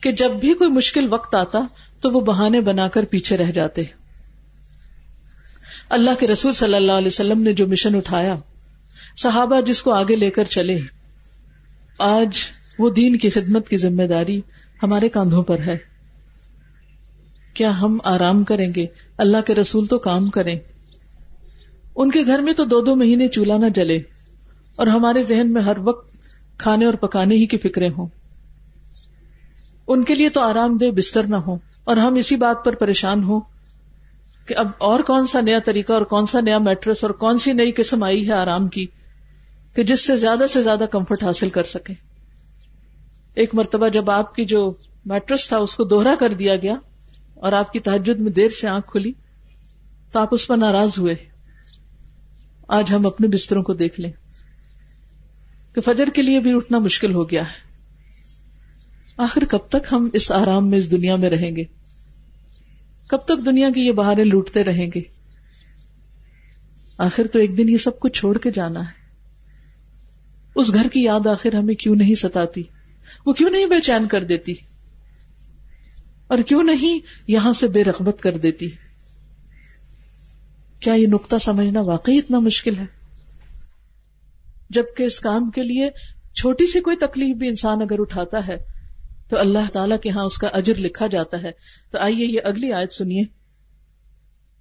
کہ جب بھی کوئی مشکل وقت آتا تو وہ بہانے بنا کر پیچھے رہ جاتے۔ اللہ کے رسول صلی اللہ علیہ وسلم نے جو مشن اٹھایا، صحابہ جس کو آگے لے کر چلے، آج وہ دین کی خدمت کی ذمہ داری ہمارے کاندھوں پر ہے۔ کیا ہم آرام کریں گے؟ اللہ کے رسول تو کام کریں۔ ان کے گھر میں تو دو دو مہینے چولہا نہ جلے اور ہمارے ذہن میں ہر وقت کھانے اور پکانے ہی کی فکریں ہوں۔ ان کے لیے تو آرام دہ بستر نہ ہو اور ہم اسی بات پر پریشان ہوں کہ اب اور کون سا نیا طریقہ اور کون سا نیا میٹرس اور کون سی نئی قسم آئی ہے آرام کی کہ جس سے زیادہ سے زیادہ کمفرٹ حاصل کر سکے ایک مرتبہ جب آپ کی جو میٹرس تھا اس کو دوہرا کر دیا گیا اور آپ کی تحجد میں دیر سے آنکھ کھلی تو آپ اس پر ناراض ہوئے۔ آج ہم اپنے بستروں کو دیکھ لیں۔ کہ فجر کے لیے بھی اٹھنا مشکل ہو گیا ہے۔ آخر کب تک ہم اس آرام میں اس دنیا میں رہیں گے؟ کب تک دنیا کی یہ بہاریں لوٹتے رہیں گے؟ آخر تو ایک دن یہ سب کچھ چھوڑ کے جانا ہے۔ اس گھر کی یاد آخر ہمیں کیوں نہیں ستاتی؟ وہ کیوں نہیں بے چین کر دیتی؟ اور کیوں نہیں یہاں سے بے رغبت کر دیتی؟ کیا یہ نقطہ سمجھنا واقعی اتنا مشکل ہے؟ جبکہ اس کام کے لیے چھوٹی سی کوئی تکلیف بھی انسان اگر اٹھاتا ہے، تو اللہ تعالیٰ کے ہاں اس کا اجر لکھا جاتا ہے۔ تو آئیے یہ اگلی آیت سنیے۔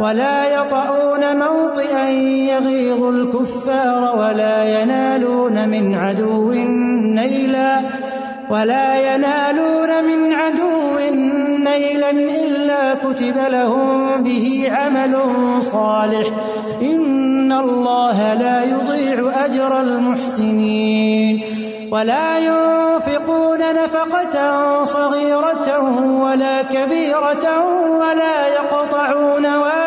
ولا يطعون موطئا يغيظ الكفار ولا ينالون من عدو نيلا ولا ينالون من عدو نيلا إلا كتب لهم به عمل صالح إن الله لا يضيع أجر المحسنين ولا ينفقون نفقة صغيرة ولا كبيرة ولا يقطعون واديا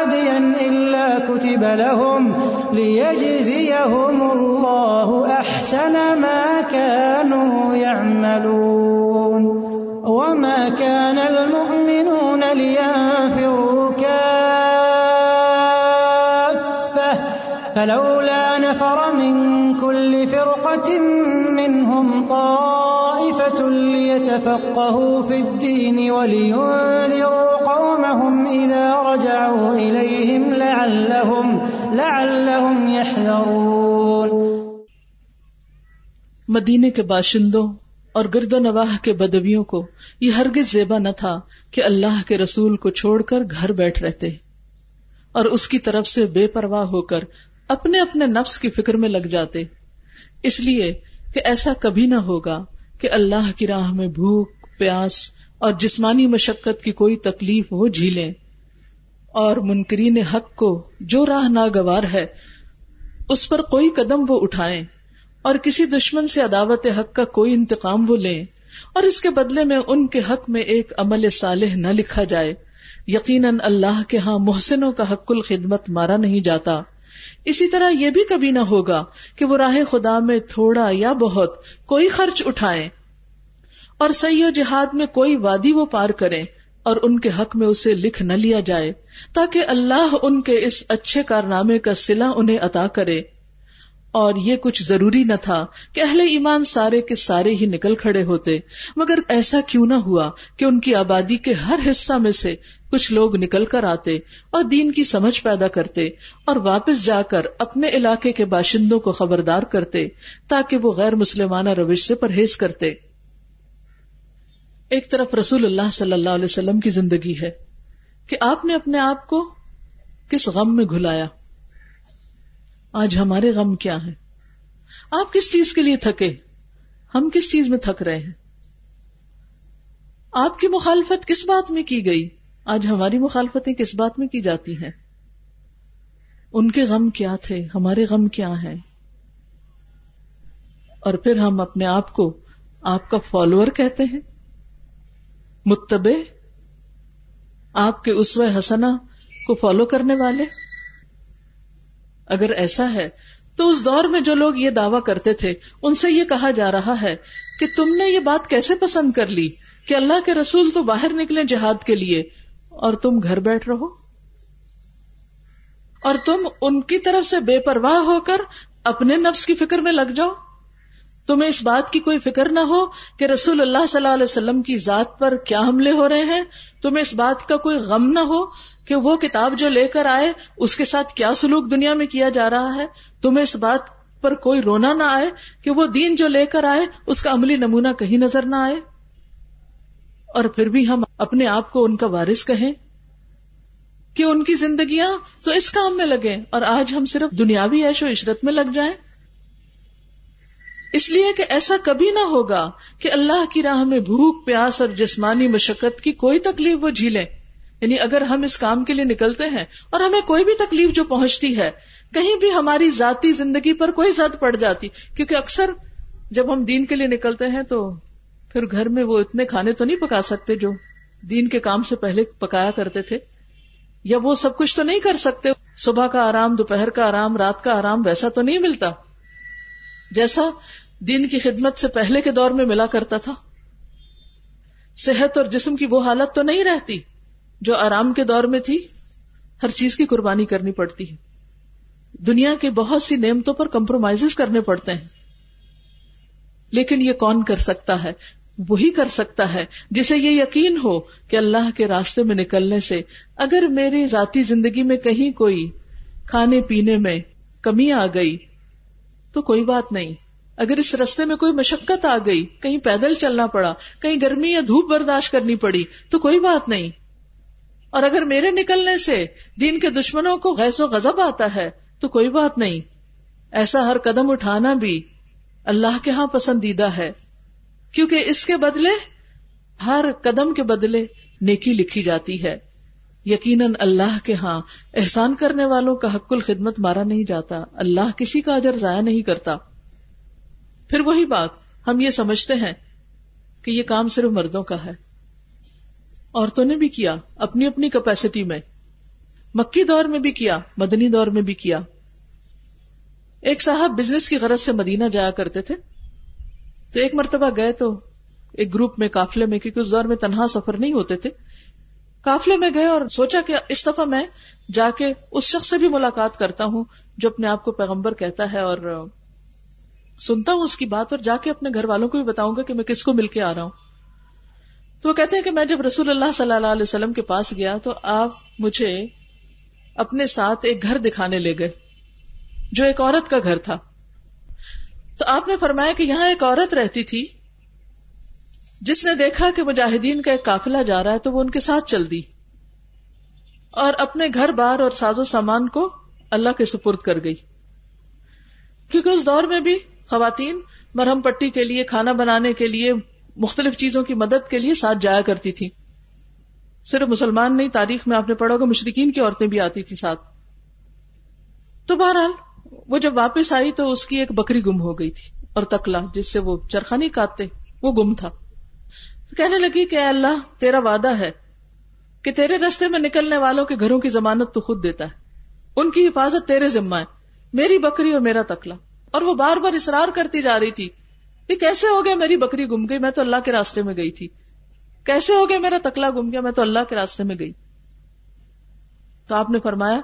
كتب لهم ليجزيهم الله أحسن ما كانوا يعملون وما كان المؤمنون لينفروا كافة فلولا نفر من كل فرقة منهم طائفة ليتفقهوا في الدين ولينذروا قومهم إذا رجعوا إليهم لعلهم لعلهم يحذرون مدینے کے باشندوں اور گرد و نواح کے بدبیوں کو یہ ہرگز زیبا نہ تھا کہ اللہ کے رسول کو چھوڑ کر گھر بیٹھ رہتے۔ اور اس کی طرف سے بے پرواہ ہو کر اپنے اپنے نفس کی فکر میں لگ جاتے۔ اس لیے کہ ایسا کبھی نہ ہوگا کہ اللہ کی راہ میں بھوک، پیاس اور جسمانی مشقت کی کوئی تکلیف وہ جھیلیں۔ اور منکرین حق کو جو راہ ناگوار ہے، اس پر کوئی قدم وہ اٹھائیں اور کسی دشمن سے عداوت حق کا کوئی انتقام وہ لیں اور اس کے بدلے میں ان کے حق میں ایک عمل صالح نہ لکھا جائے۔ یقیناً اللہ کے ہاں محسنوں کا حق الخدمت مارا نہیں جاتا۔ اسی طرح یہ بھی کبھی نہ ہوگا کہ وہ راہ خدا میں تھوڑا یا بہت کوئی خرچ اٹھائیں اور سی و جہاد میں کوئی وادی وہ پار کریں۔ اور ان کے حق میں اسے لکھ نہ لیا جائے، تاکہ اللہ ان کے اس اچھے کارنامے کا سلا انہیں عطا کرے۔ اور یہ کچھ ضروری نہ تھا کہ اہل ایمان سارے کے سارے ہی نکل کھڑے ہوتے، مگر ایسا کیوں نہ ہوا کہ ان کی آبادی کے ہر حصہ میں سے کچھ لوگ نکل کر آتے اور دین کی سمجھ پیدا کرتے اور واپس جا کر اپنے علاقے کے باشندوں کو خبردار کرتے، تاکہ وہ غیر مسلمانہ روش سے پرہیز کرتے۔ ایک طرف رسول اللہ صلی اللہ علیہ وسلم کی زندگی ہے کہ آپ نے اپنے آپ کو کس غم میں گھلایا؟ آج ہمارے غم کیا ہے آپ کس چیز کے لیے تھکے؟ ہم کس چیز میں تھک رہے ہیں؟ آپ کی مخالفت کس بات میں کی گئی؟ آج ہماری مخالفتیں کس بات میں کی جاتی ہیں؟ ان کے غم کیا تھے؟ ہمارے غم کیا ہیں؟ اور پھر ہم اپنے آپ کو آپ کا فالوور کہتے ہیں؟ متبع آپ کے اسوہ حسنا کو فالو کرنے والے؟ اگر ایسا ہے، تو اس دور میں جو لوگ یہ دعوی کرتے تھے، ان سے یہ کہا جا رہا ہے کہ تم نے یہ بات کیسے پسند کر لی کہ اللہ کے رسول تو باہر نکلے جہاد کے لیے اور تم گھر بیٹھ رہو؟ اور تم ان کی طرف سے بے پرواہ ہو کر اپنے نفس کی فکر میں لگ جاؤ؟ تمہیں اس بات کی کوئی فکر نہ ہو کہ رسول اللہ صلی اللہ علیہ وسلم کی ذات پر کیا حملے ہو رہے ہیں۔ تمہیں اس بات کا کوئی غم نہ ہو کہ وہ کتاب جو لے کر آئے، اس کے ساتھ کیا سلوک دنیا میں کیا جا رہا ہے۔ تمہیں اس بات پر کوئی رونا نہ آئے کہ وہ دین جو لے کر آئے، اس کا عملی نمونہ کہیں نظر نہ آئے۔ اور پھر بھی ہم اپنے آپ کو ان کا وارث کہیں کہ ان کی زندگیاں تو اس کام میں لگے اور آج ہم صرف دنیاوی عیش و عشرت میں لگ جائیں۔ اس لیے کہ ایسا کبھی نہ ہوگا کہ اللہ کی راہ میں بھوک، پیاس اور جسمانی مشقت کی کوئی تکلیف وہ جھیلیں یعنی اگر ہم اس کام کے لیے نکلتے ہیں اور ہمیں کوئی بھی تکلیف جو پہنچتی ہے، کہیں بھی ہماری ذاتی زندگی پر کوئی زد پڑ جاتی، کیونکہ اکثر جب ہم دین کے لیے نکلتے ہیں تو پھر گھر میں وہ اتنے کھانے تو نہیں پکا سکتے جو دین کے کام سے پہلے پکایا کرتے تھے، یا وہ سب کچھ تو نہیں کر سکتے۔ صبح کا آرام، دوپہر کا آرام، رات کا آرام، ویسا تو نہیں ملتا۔ جیسا دین کی خدمت سے پہلے کے دور میں ملا کرتا تھا۔ صحت اور جسم کی وہ حالت تو نہیں رہتی جو آرام کے دور میں تھی۔ ہر چیز کی قربانی کرنی پڑتی ہے۔ دنیا کے بہت سی نعمتوں پر کمپرومائز کرنے پڑتے ہیں۔ لیکن یہ کون کر سکتا ہے؟ وہی کر سکتا ہے جسے یہ یقین ہو کہ اللہ کے راستے میں نکلنے سے اگر میری ذاتی زندگی میں کہیں کوئی کھانے پینے میں کمی آ گئی تو کوئی بات نہیں۔ اگر اس رستے میں کوئی مشقت آ گئی، کہیں پیدل چلنا پڑا، کہیں گرمی یا دھوپ برداشت کرنی پڑی، تو کوئی بات نہیں۔ اور اگر میرے نکلنے سے دین کے دشمنوں کو غیظ و غضب آتا ہے، تو کوئی بات نہیں۔ ایسا ہر قدم اٹھانا بھی اللہ کے ہاں پسندیدہ ہے۔ کیونکہ اس کے بدلے، ہر قدم کے بدلے نیکی لکھی جاتی ہے۔ یقیناً اللہ کے ہاں احسان کرنے والوں کا حق الخدمت مارا نہیں جاتا۔ اللہ کسی کا اجر ضائع نہیں کرتا۔ پھر وہی بات ہم یہ سمجھتے ہیں کہ یہ کام صرف مردوں کا ہے۔ عورتوں نے بھی کیا، اپنی اپنی کیپیسٹی میں۔ مکی دور میں بھی کیا، مدنی دور میں بھی کیا۔ ایک صاحب بزنس کی غرض سے مدینہ جایا کرتے تھے۔ تو ایک مرتبہ گئے تو ایک گروپ میں کافلے میں، کیونکہ اس دور میں تنہا سفر نہیں ہوتے تھے۔ کافلے میں گئے اور سوچا کہ اس دفعہ میں جا کے اس شخص سے بھی ملاقات کرتا ہوں جو اپنے آپ کو پیغمبر کہتا ہے اور سنتا ہوں اس کی بات اور جا کے اپنے گھر والوں کو بھی بتاؤں گا کہ میں کس کو مل کے آ رہا ہوں۔ تو وہ کہتے ہیں کہ میں جب رسول اللہ صلی اللہ علیہ وسلم کے پاس گیا تو آپ مجھے اپنے ساتھ ایک گھر دکھانے لے گئے، جو ایک عورت کا گھر تھا۔ تو آپ نے فرمایا کہ یہاں ایک عورت رہتی تھی، جس نے دیکھا کہ مجاہدین کا ایک قافلہ جا رہا ہے تو وہ ان کے ساتھ چل دی۔ اور اپنے گھر بار اور ساز و سامان کو اللہ کے سپرد کر گئی۔ کیونکہ اس دور میں بھی خواتین مرہم پٹی کے لیے، کھانا بنانے کے لیے مختلف چیزوں کی مدد کے لیے ساتھ جایا کرتی تھی صرف مسلمان نہیں، تاریخ میں آپ نے پڑھا ہوگا مشرقین کی عورتیں بھی آتی تھی ساتھ۔ تو بہرحال، وہ جب واپس آئی تو اس کی ایک بکری گم ہو گئی تھی اور تکلا، جس سے وہ چرخا نہیں کاٹتے، وہ گم تھا۔ تو کہنے لگی کہ اے اللہ، تیرا وعدہ ہے کہ تیرے رستے میں نکلنے والوں کے گھروں کی ضمانت تو خود دیتا ہے۔ ان کی حفاظت تیرے ذمہ ہے، میری بکری اور میرا تکلا۔ اور وہ بار بار اصرار کرتی جا رہی تھی یہ کیسے ہو گیا میری بکری گم گئی؟ میں تو اللہ کے راستے میں گئی تھی۔ کیسے ہو گیا میرا تکلا گم گیا؟ میں تو اللہ کے راستے میں گئی۔ تو آپ نے فرمایا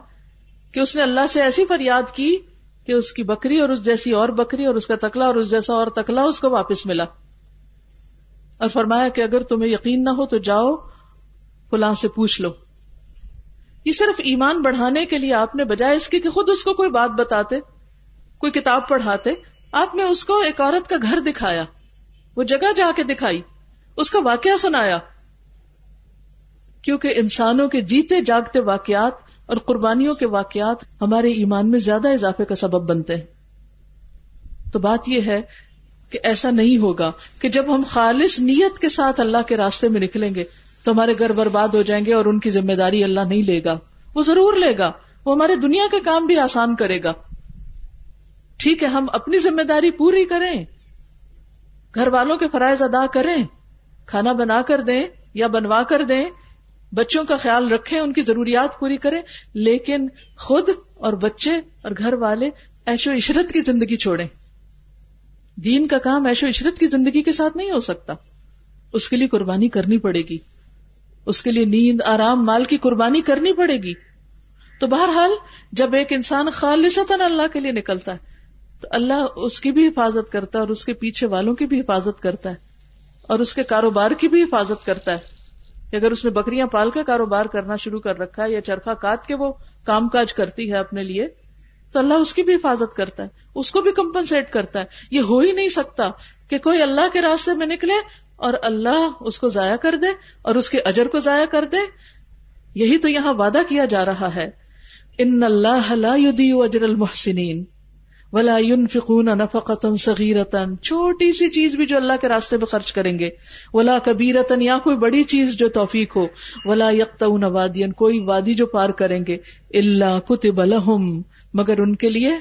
کہ اس نے اللہ سے ایسی فریاد کی کہ اس کی بکری اور اس جیسی اور بکری اور اس کا تکلا اور اس جیسا اور تکلا اس کو واپس ملا۔ اور فرمایا کہ اگر تمہیں یقین نہ ہو تو جاؤ، فلاں سے پوچھ لو۔ یہ صرف ایمان بڑھانے کے لیے آپ نے بجائے اس کی کہ خود اس کو کوئی بات بتاتے۔ کوئی کتاب پڑھاتے، آپ نے اس کو ایک عورت کا گھر دکھایا، وہ جگہ جا کے دکھائی، اس کا واقعہ سنایا۔ کیونکہ انسانوں کے جیتے جاگتے واقعات اور قربانیوں کے واقعات ہمارے ایمان میں زیادہ اضافے کا سبب بنتے ہیں۔ تو بات یہ ہے کہ ایسا نہیں ہوگا کہ جب ہم خالص نیت کے ساتھ اللہ کے راستے میں نکلیں گے تو ہمارے گھر برباد ہو جائیں گے اور ان کی ذمہ داری اللہ نہیں لے گا، وہ ضرور لے گا، وہ ہمارے دنیا کے کام بھی آسان کرے گا۔ ٹھیک ہے، ہم اپنی ذمہ داری پوری کریں، گھر والوں کے فرائض ادا کریں، کھانا بنا کر دیں یا بنوا کر دیں، بچوں کا خیال رکھیں، ان کی ضروریات پوری کریں، لیکن خود اور بچے اور گھر والے ایشو عشرت کی زندگی چھوڑیں۔ دین کا کام ایشو عشرت کی زندگی کے ساتھ نہیں ہو سکتا۔ اس کے لیے قربانی کرنی پڑے گی۔ اس کے لیے نیند، آرام، مال کی قربانی کرنی پڑے گی۔ تو بہرحال، جب ایک انسان خالصتا اللہ کے لیے نکلتا ہے تو اللہ اس کی بھی حفاظت کرتا ہے اور اس کے پیچھے والوں کی بھی حفاظت کرتا ہے اور اس کے کاروبار کی بھی حفاظت کرتا ہے کہ اگر اس نے بکریاں پال کے کاروبار کرنا شروع کر رکھا ہے یا چرخا کاٹ کے وہ کام کاج کرتی ہے اپنے لیے، تو اللہ اس کی بھی حفاظت کرتا ہے، اس کو بھی کمپنسیٹ کرتا ہے۔ یہ ہو ہی نہیں سکتا کہ کوئی اللہ کے راستے میں نکلے اور اللہ اس کو ضائع کر دے اور اس کے اجر کو ضائع کر دے۔ یہی تو یہاں وعدہ کیا جا رہا ہے۔ ان اللہ لا اجر المحسنین۔ ولا ينفقون نفقتا صغيرتا چھوٹی سی چیز بھی جو اللہ کے راستے میں خرچ کریں گے۔ ولا کبیرتا یا کوئی بڑی چیز جو توفیق ہو۔ ولا يقطعون واديا، کوئی وادی جو پار کریں گے۔ الا كتب لهم۔ مگر ان کے لیے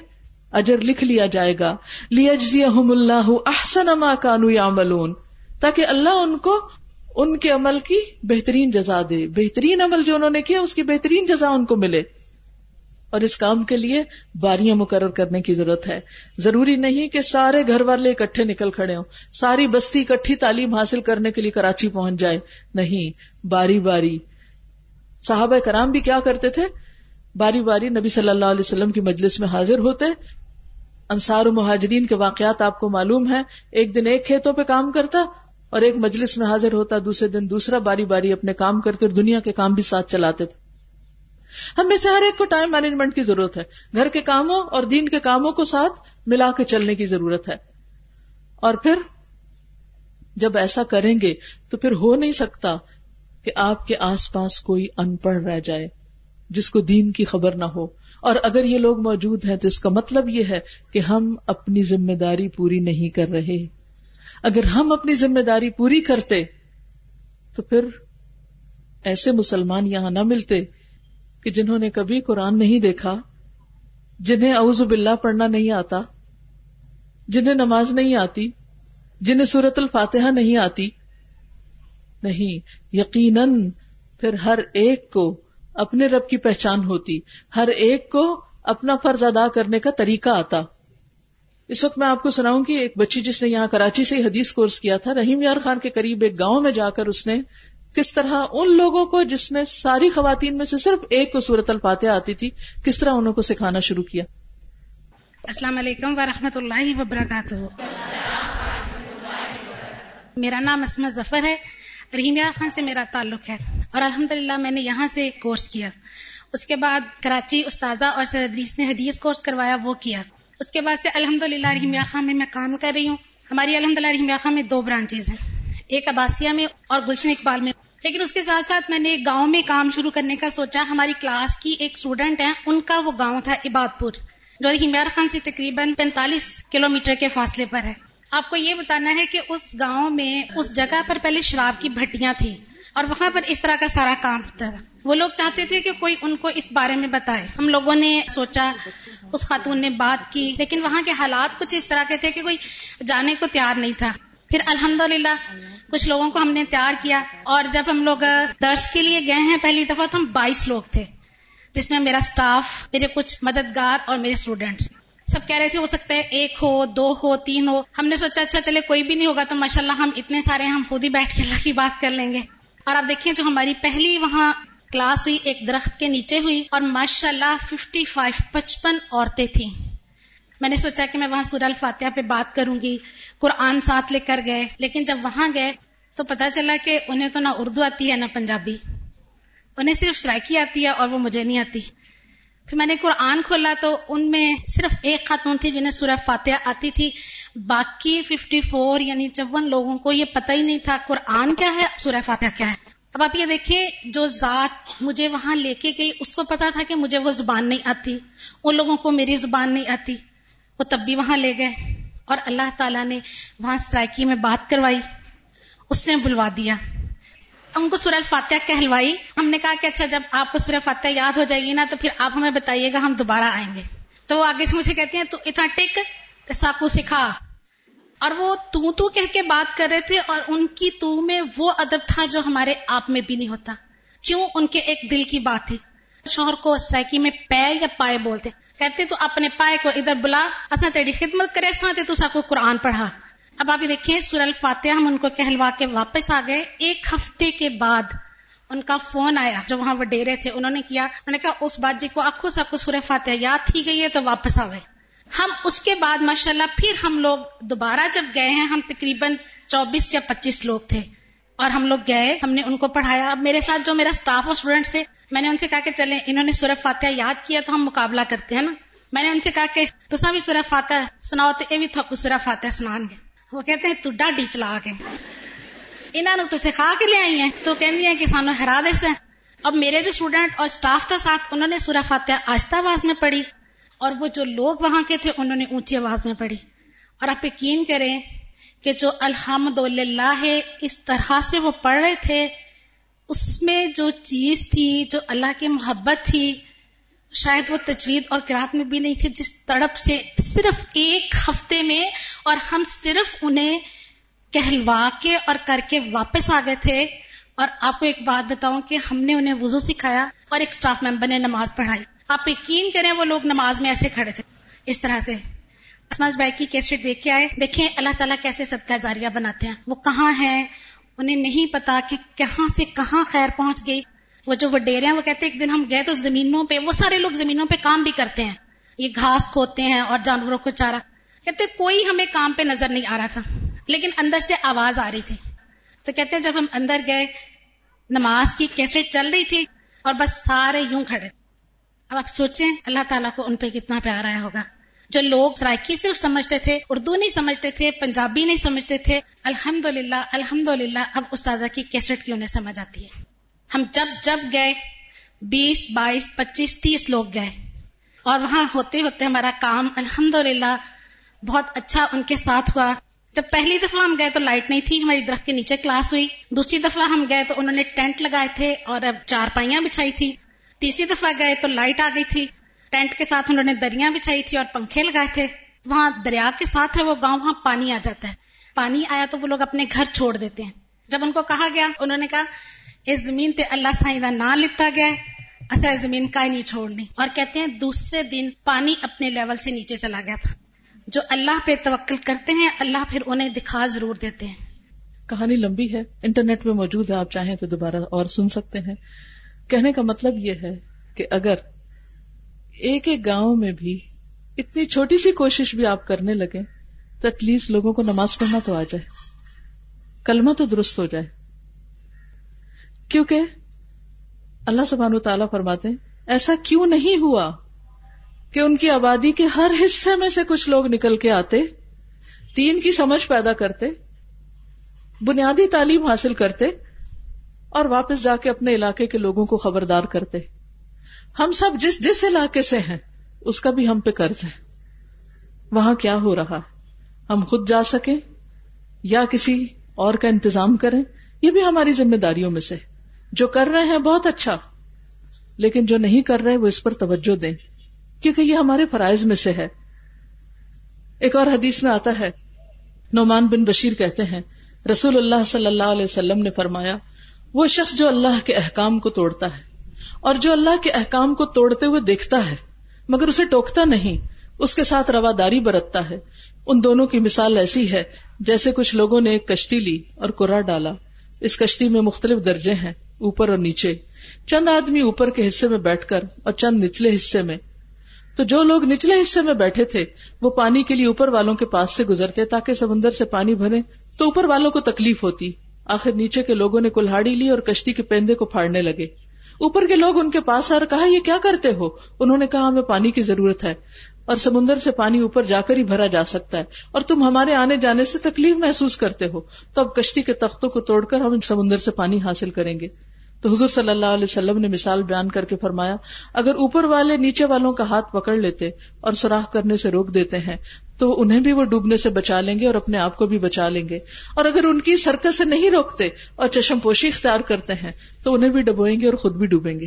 اجر لکھ لیا جائے گا۔ لیجزیہم اللہ احسن ما كانوا يعملون۔ تاکہ اللہ ان کو، ان کے عمل کی بہترین جزا دے۔ بہترین عمل جو انہوں نے کیا، اس کی بہترین جزا ان کو ملے۔ اور اس کام کے لیے باریاں مقرر کرنے کی ضرورت ہے۔ ضروری نہیں کہ سارے گھر والے اکٹھے نکل کھڑے ہوں۔ ساری بستی اکٹھی تعلیم حاصل کرنے کے لیے کراچی پہنچ جائے۔ نہیں، باری باری۔ صحابہ کرام بھی کیا کرتے تھے؟ باری باری نبی صلی اللہ علیہ وسلم کی مجلس میں حاضر ہوتے۔ انصار و مہاجرین کے واقعات آپ کو معلوم ہے ایک دن ایک کھیتوں پہ کام کرتا اور ایک مجلس میں حاضر ہوتا۔ دوسرے دن دوسرا باری باری اپنے کام کرتے اور دنیا کے کام بھی ساتھ چلاتے تھے۔ ہم میں سے ہر ایک کو ٹائم مینجمنٹ کی ضرورت ہے۔ گھر کے کاموں اور دین کے کاموں کو ساتھ ملا کے چلنے کی ضرورت ہے۔ اور پھر جب ایسا کریں گے تو پھر ہو نہیں سکتا کہ آپ کے آس پاس کوئی ان پڑھ رہ جائے، جس کو دین کی خبر نہ ہو۔ اور اگر یہ لوگ موجود ہیں تو اس کا مطلب یہ ہے کہ ہم اپنی ذمہ داری پوری نہیں کر رہے۔ اگر ہم اپنی ذمہ داری پوری کرتے تو پھر ایسے مسلمان یہاں نہ ملتے کہ جنہوں نے کبھی قرآن نہیں دیکھا، جنہیں اعوذ باللہ پڑھنا نہیں آتا، جنہیں نماز نہیں آتی، جنہیں سورت الفاتحہ نہیں آتی۔ نہیں، یقیناً پھر ہر ایک کو اپنے رب کی پہچان ہوتی، ہر ایک کو اپنا فرض ادا کرنے کا طریقہ آتا۔ اس وقت میں آپ کو سناؤں گی ایک بچی جس نے یہاں کراچی سے حدیث کورس کیا تھا، رحیم یار خان کے قریب ایک گاؤں میں جا کر اس نے کس طرح ان لوگوں کو جس میں ساری خواتین میں سے صرف ایک کو صورت الفاتحہ آتی تھی، کس طرح انہوں کو سکھانا شروع کیا؟ السلام علیکم ورحمۃ اللہ وبرکاتہ۔ میرا نام اسمت ظفر ہے رحیمیہ خان سے میرا تعلق ہے، اور الحمد میں نے یہاں سے کورس کیا۔ اس کے بعد کراچی استاذہ اور سردریس نے حدیث کورس کروایا، وہ کیا۔ اس کے بعد سے الحمد للہ رحیمیہ خان میں میں کام کر رہی ہوں۔ ہماری الحمد للہ رحیمیہ خان میں دو برانچز ہیں۔ ایک عباسیہ میں اور گلشن اقبال میں۔ لیکن اس کے ساتھ ساتھ میں نے گاؤں میں کام شروع کرنے کا سوچا۔ ہماری کلاس کی ایک اسٹوڈنٹ ہے ان کا وہ گاؤں تھا عباد پور جو رحیمیار خان سے تقریباً پینتالیس کلو کے فاصلے پر ہے۔ آپ کو یہ بتانا ہے کہ اس گاؤں میں اس جگہ پر پہلے شراب کی بھٹیاں تھیں اور وہاں پر اس طرح کا سارا کام ہوتا تھا۔ وہ لوگ چاہتے تھے کہ کوئی ان کو اس بارے میں بتائے۔ ہم لوگوں نے سوچا، اس خاتون نے بات کی، لیکن وہاں کے حالات کچھ اس طرح کے تھے کہ کوئی جانے کو تیار نہیں تھا۔ پھر الحمد کچھ لوگوں کو ہم نے تیار کیا اور جب ہم لوگ درس کے لیے گئے ہیں، پہلی دفعہ تو ہم بائیس لوگ تھے، جس میں میرا سٹاف میرے کچھ مددگار اور میرے اسٹوڈینٹس سب کہہ رہے تھے، ہو سکتا ہے ایک ہو، دو ہو، تین ہو۔ ہم نے سوچا اچھا چلے، کوئی بھی نہیں ہوگا تو ماشاء اللہ ہم اتنے سارے ہم خود ہی بیٹھ کے اللہ کی بات کر لیں گے۔ اور آپ دیکھیں جو ہماری پہلی وہاں کلاس ہوئی، ایک درخت کے نیچے ہوئی اور ماشاء اللہ ففٹی فائیو پچپن عورتیں تھیں۔ میں نے سوچا کہ میں وہاں سورہ الفاتحہ پہ بات کروں گی۔ قرآن ساتھ لے کر گئے، لیکن جب وہاں گئے تو پتا چلا کہ انہیں تو نہ اردو آتی ہے نہ پنجابی۔ انہیں صرف شرائکی آتی ہے اور وہ مجھے نہیں آتی۔ پھر میں نے قرآن کھولا تو ان میں صرف ایک خاتون تھی جنہیں سورہ فاتحہ آتی تھی۔ باقی ففٹی فور یعنی چون لوگوں کو یہ پتہ ہی نہیں تھا قرآن کیا ہے، سورہ فاتحہ کیا ہے۔ اب آپ یہ دیکھیں، جو ذات مجھے وہاں لے کے گئی، اس کو پتا تھا کہ مجھے وہ زبان نہیں آتی۔ ان لوگوں کو میری زبان نہیں آتی۔ وہ تب بھی وہاں لے گئے۔ اور اللہ تعالیٰ نے وہاں سرائکی میں بات کروائی، اس نے بلوا دیا۔ ان کو سورہ الفاتحہ کہلوائی۔ ہم نے کہا کہ اچھا جب آپ کو سورہ فاتحہ یاد ہو جائے گی نا، تو پھر آپ ہمیں بتائیے گا ہم دوبارہ آئیں گے۔ تو وہ آگے سے مجھے کہتے ہیں، تو اتنا ٹک ساکو سکھا۔ اور وہ تو تو کہہ کے بات کر رہے تھے، اور ان کی تو میں وہ ادب تھا جو ہمارے آپ میں بھی نہیں ہوتا۔ کیوں؟ ان کے ایک دل کی بات تھی۔ شوہر کو سائکی میں پے یا پائے بولتے۔ کہتے تو اپنے پائے کو ادھر بلا اصا تیری خدمت کرے ساتھ تو سا کو قرآن پڑھا۔ اب آپ دیکھیں سور الفاتحہ ہم ان کو کہلوا کے واپس آ گئے۔ ایک ہفتے کے بعد ان کا فون آیا، جو وہاں وہ ڈیرے تھے، انہوں نے کیا، انہوں نے کہا، اس بات جی کو آخو سب کو سورہ فاتحہ یاد تھی گئی ہے تو واپس آئے ہم اس کے بعد ماشاء اللہ پھر ہم لوگ دوبارہ جب گئے ہیں، ہم تقریباً چوبیس یا پچیس لوگ تھے۔ اور ہم لوگ گئے، ہم نے ان کو پڑھایا۔ اب میرے ساتھ جو میرا اسٹاف اور اسٹوڈینٹس تھے، میں نے ان سے کہا کہ چلیں، انہوں نے سورہ فاتحہ یاد کیا تو ہم مقابلہ کرتے ہیں نا۔ میں نے ان سے کہا کہ تصا بھی سورہ فاتحہ سناؤ تو یہ بھی تھوک سورہ فاتحہ سنان گے۔ وہ کہتے ہیں تو ڈاڈی چلا کے۔ انہوں تو سکھا کے لے آئی ہیں۔ تو کہنی ہے کہ سانو ہرا دے اب میرے جو اسٹوڈینٹ اور اسٹاف تھا ساتھ، انہوں نے سورہ فاتحہ آہستہ آواز میں پڑھی۔ اور وہ جو لوگ وہاں کے تھے، انہوں نے اونچی آواز میں پڑھی۔ اور آپ یقین کریں کہ جو الحمد للہ ہے اس طرح سے وہ پڑھ رہے تھے، اس میں جو چیز تھی، جو اللہ کی محبت تھی، شاید وہ تجوید اور کراط میں بھی نہیں تھے جس تڑپ سے صرف ایک ہفتے میں اور ہم صرف انہیں کہلوا کے اور کر کے واپس آ گئے تھے۔ اور آپ کو ایک بات بتاؤں کہ ہم نے انہیں وضو سکھایا اور ایک سٹاف ممبر نے نماز پڑھائی۔ آپ یقین کریں وہ لوگ نماز میں ایسے کھڑے تھے۔ اس طرح سے۔ اسماج بھائی کی کیسٹ دیکھ کے آئے۔ دیکھیں اللہ تعالیٰ کیسے صدقہ جاریہ بناتے ہیں۔ وہ کہاں ہیں؟ انہیں نہیں پتا کہ کہاں سے کہاں خیر پہنچ گئی۔ وہ جو وہ ڈیرے ہیں، وہ کہتے ہیں، ایک دن ہم گئے تو زمینوں پہ، وہ سارے لوگ زمینوں پہ کام بھی کرتے ہیں۔ یہ گھاس کھوتے ہیں اور جانوروں کو چارا کہتے کوئی ہمیں کام پہ نظر نہیں آ رہا تھا، لیکن اندر سے آواز آ رہی تھی۔ تو کہتے ہیں، جب ہم اندر گئے، نماز کی کیسٹ چل رہی تھی اور بس سارے یوں کھڑے۔ اب آپ سوچیں، اللہ تعالیٰ کو ان پہ کتنا پیار آیا ہوگا۔ جو لوگ سرائکی صرف سمجھتے تھے، اردو نہیں سمجھتے تھے، پنجابی نہیں سمجھتے تھے الحمد للہ الحمد للہ اب استاذہ کی کیسٹ کی انہیں سمجھ آتی ہے۔ ہم جب جب گئے، بیس، بائیس، پچیس، تیس لوگ گئے۔ اور وہاں ہوتے ہوتے ہمارا کام الحمد بہت اچھا ان کے ساتھ ہوا۔ جب پہلی دفعہ ہم گئے تو لائٹ نہیں تھی، ہماری درخت کے نیچے کلاس ہوئی۔ دوسری دفعہ ہم گئے تو انہوں نے ٹینٹ لگائے تھے اور اب چار پائیاں بچھائی تھی۔ تیسری دفعہ گئے تو لائٹ آ گئی تھی۔ ٹینٹ کے ساتھ انہوں نے دریاں بچھائی تھی اور پنکھے لگائے تھے۔ وہاں دریا کے ساتھ ہے وہ گاؤں، وہاں پانی آ جاتا ہے۔ پانی آیا تو وہ لوگ اپنے گھر چھوڑ دیتے ہیں۔ جب ان کو کہا گیا، انہوں نے کہا اس زمین تے اللہ سائی کا نام لتا گیا اصا زمین کا ہی نہیں چھوڑنی۔ اور کہتے ہیں، دوسرے دن پانی اپنے لیول سے نیچے چلا گیا تھا۔ جو اللہ پہ توکل کرتے ہیں، اللہ پھر انہیں دکھا ضرور دیتے ہیں۔ کہانی لمبی ہے۔ انٹرنیٹ میں موجود ہے، آپ چاہیں تو دوبارہ اور سن سکتے ہیں۔ کہنے کا مطلب یہ ہے کہ اگر ایک ایک گاؤں میں بھی اتنی چھوٹی سی کوشش بھی آپ کرنے لگے تو ایٹ لیسٹ لوگوں کو نماز پڑھنا تو آ جائے۔ کلمہ تو درست ہو جائے۔ کیونکہ اللہ سبحان و تعالیٰ فرماتے ایسا کیوں نہیں ہوا کہ ان کی آبادی کے ہر حصے میں سے کچھ لوگ نکل کے آتے تین کی سمجھ پیدا کرتے، بنیادی تعلیم حاصل کرتے اور واپس جا کے اپنے علاقے کے لوگوں کو خبردار کرتے۔ ہم سب جس جس علاقے سے ہیں، اس کا بھی ہم پہ قرض ہے۔ وہاں کیا ہو رہا؟ ہم خود جا سکیں یا کسی اور کا انتظام کریں؟ یہ بھی ہماری ذمہ داریوں میں سے۔ جو کر رہے ہیں بہت اچھا لیکن جو نہیں کر رہے، وہ اس پر توجہ دیں۔ کیونکہ یہ ہمارے فرائض میں سے ہے۔ ایک اور حدیث میں آتا ہے۔ نعمان بن بشیر کہتے ہیں، رسول اللہ صلی اللہ علیہ وسلم نے فرمایا، وہ شخص جو اللہ کے احکام کو توڑتا ہے۔ اور جو اللہ کے احکام کو توڑتے ہوئے دیکھتا ہے، مگر اسے ٹوکتا نہیں، اس کے ساتھ رواداری برتتا ہے۔ ان دونوں کی مثال ایسی ہے، جیسے کچھ لوگوں نے ایک کشتی لی اور کورا ڈالا۔ اس کشتی میں مختلف درجے ہیں، اوپر اور نیچے۔ چند آدمی اوپر کے حصے میں بیٹھ کر اور چند نچلے حصے میں۔ تو جو لوگ نچلے حصے میں بیٹھے تھے، وہ پانی کے لیے اوپر والوں کے پاس سے گزرتے، تاکہ سمندر سے پانی بھرے۔ تو اوپر والوں کو تکلیف ہوتی۔ آخر نیچے کے لوگوں نے کلہاڑی لی اور کشتی کے پیندے کو پھاڑنے لگے۔ اوپر کے لوگ ان کے پاس آ کہا، یہ کیا کرتے ہو؟ انہوں نے کہا، ہمیں پانی کی ضرورت ہے اور سمندر سے پانی اوپر جا کر ہی بھرا جا سکتا ہے اور تم ہمارے آنے جانے سے تکلیف محسوس کرتے ہو۔ تو اب کشتی کے تختوں کو توڑ کر ہم سمندر سے پانی حاصل کریں گے۔ تو حضور صلی اللہ علیہ وسلم نے مثال بیان کر کے فرمایا، اگر اوپر والے نیچے والوں کا ہاتھ پکڑ لیتے اور سوراخ کرنے سے روک دیتے ہیں، تو انہیں بھی وہ ڈوبنے سے بچا لیں گے اور اپنے آپ کو بھی بچا لیں گے۔ اور اگر ان کی سرکت سے نہیں روکتے اور چشم پوشی اختیار کرتے ہیں، تو انہیں بھی ڈبوئیں گے اور خود بھی ڈوبیں گے۔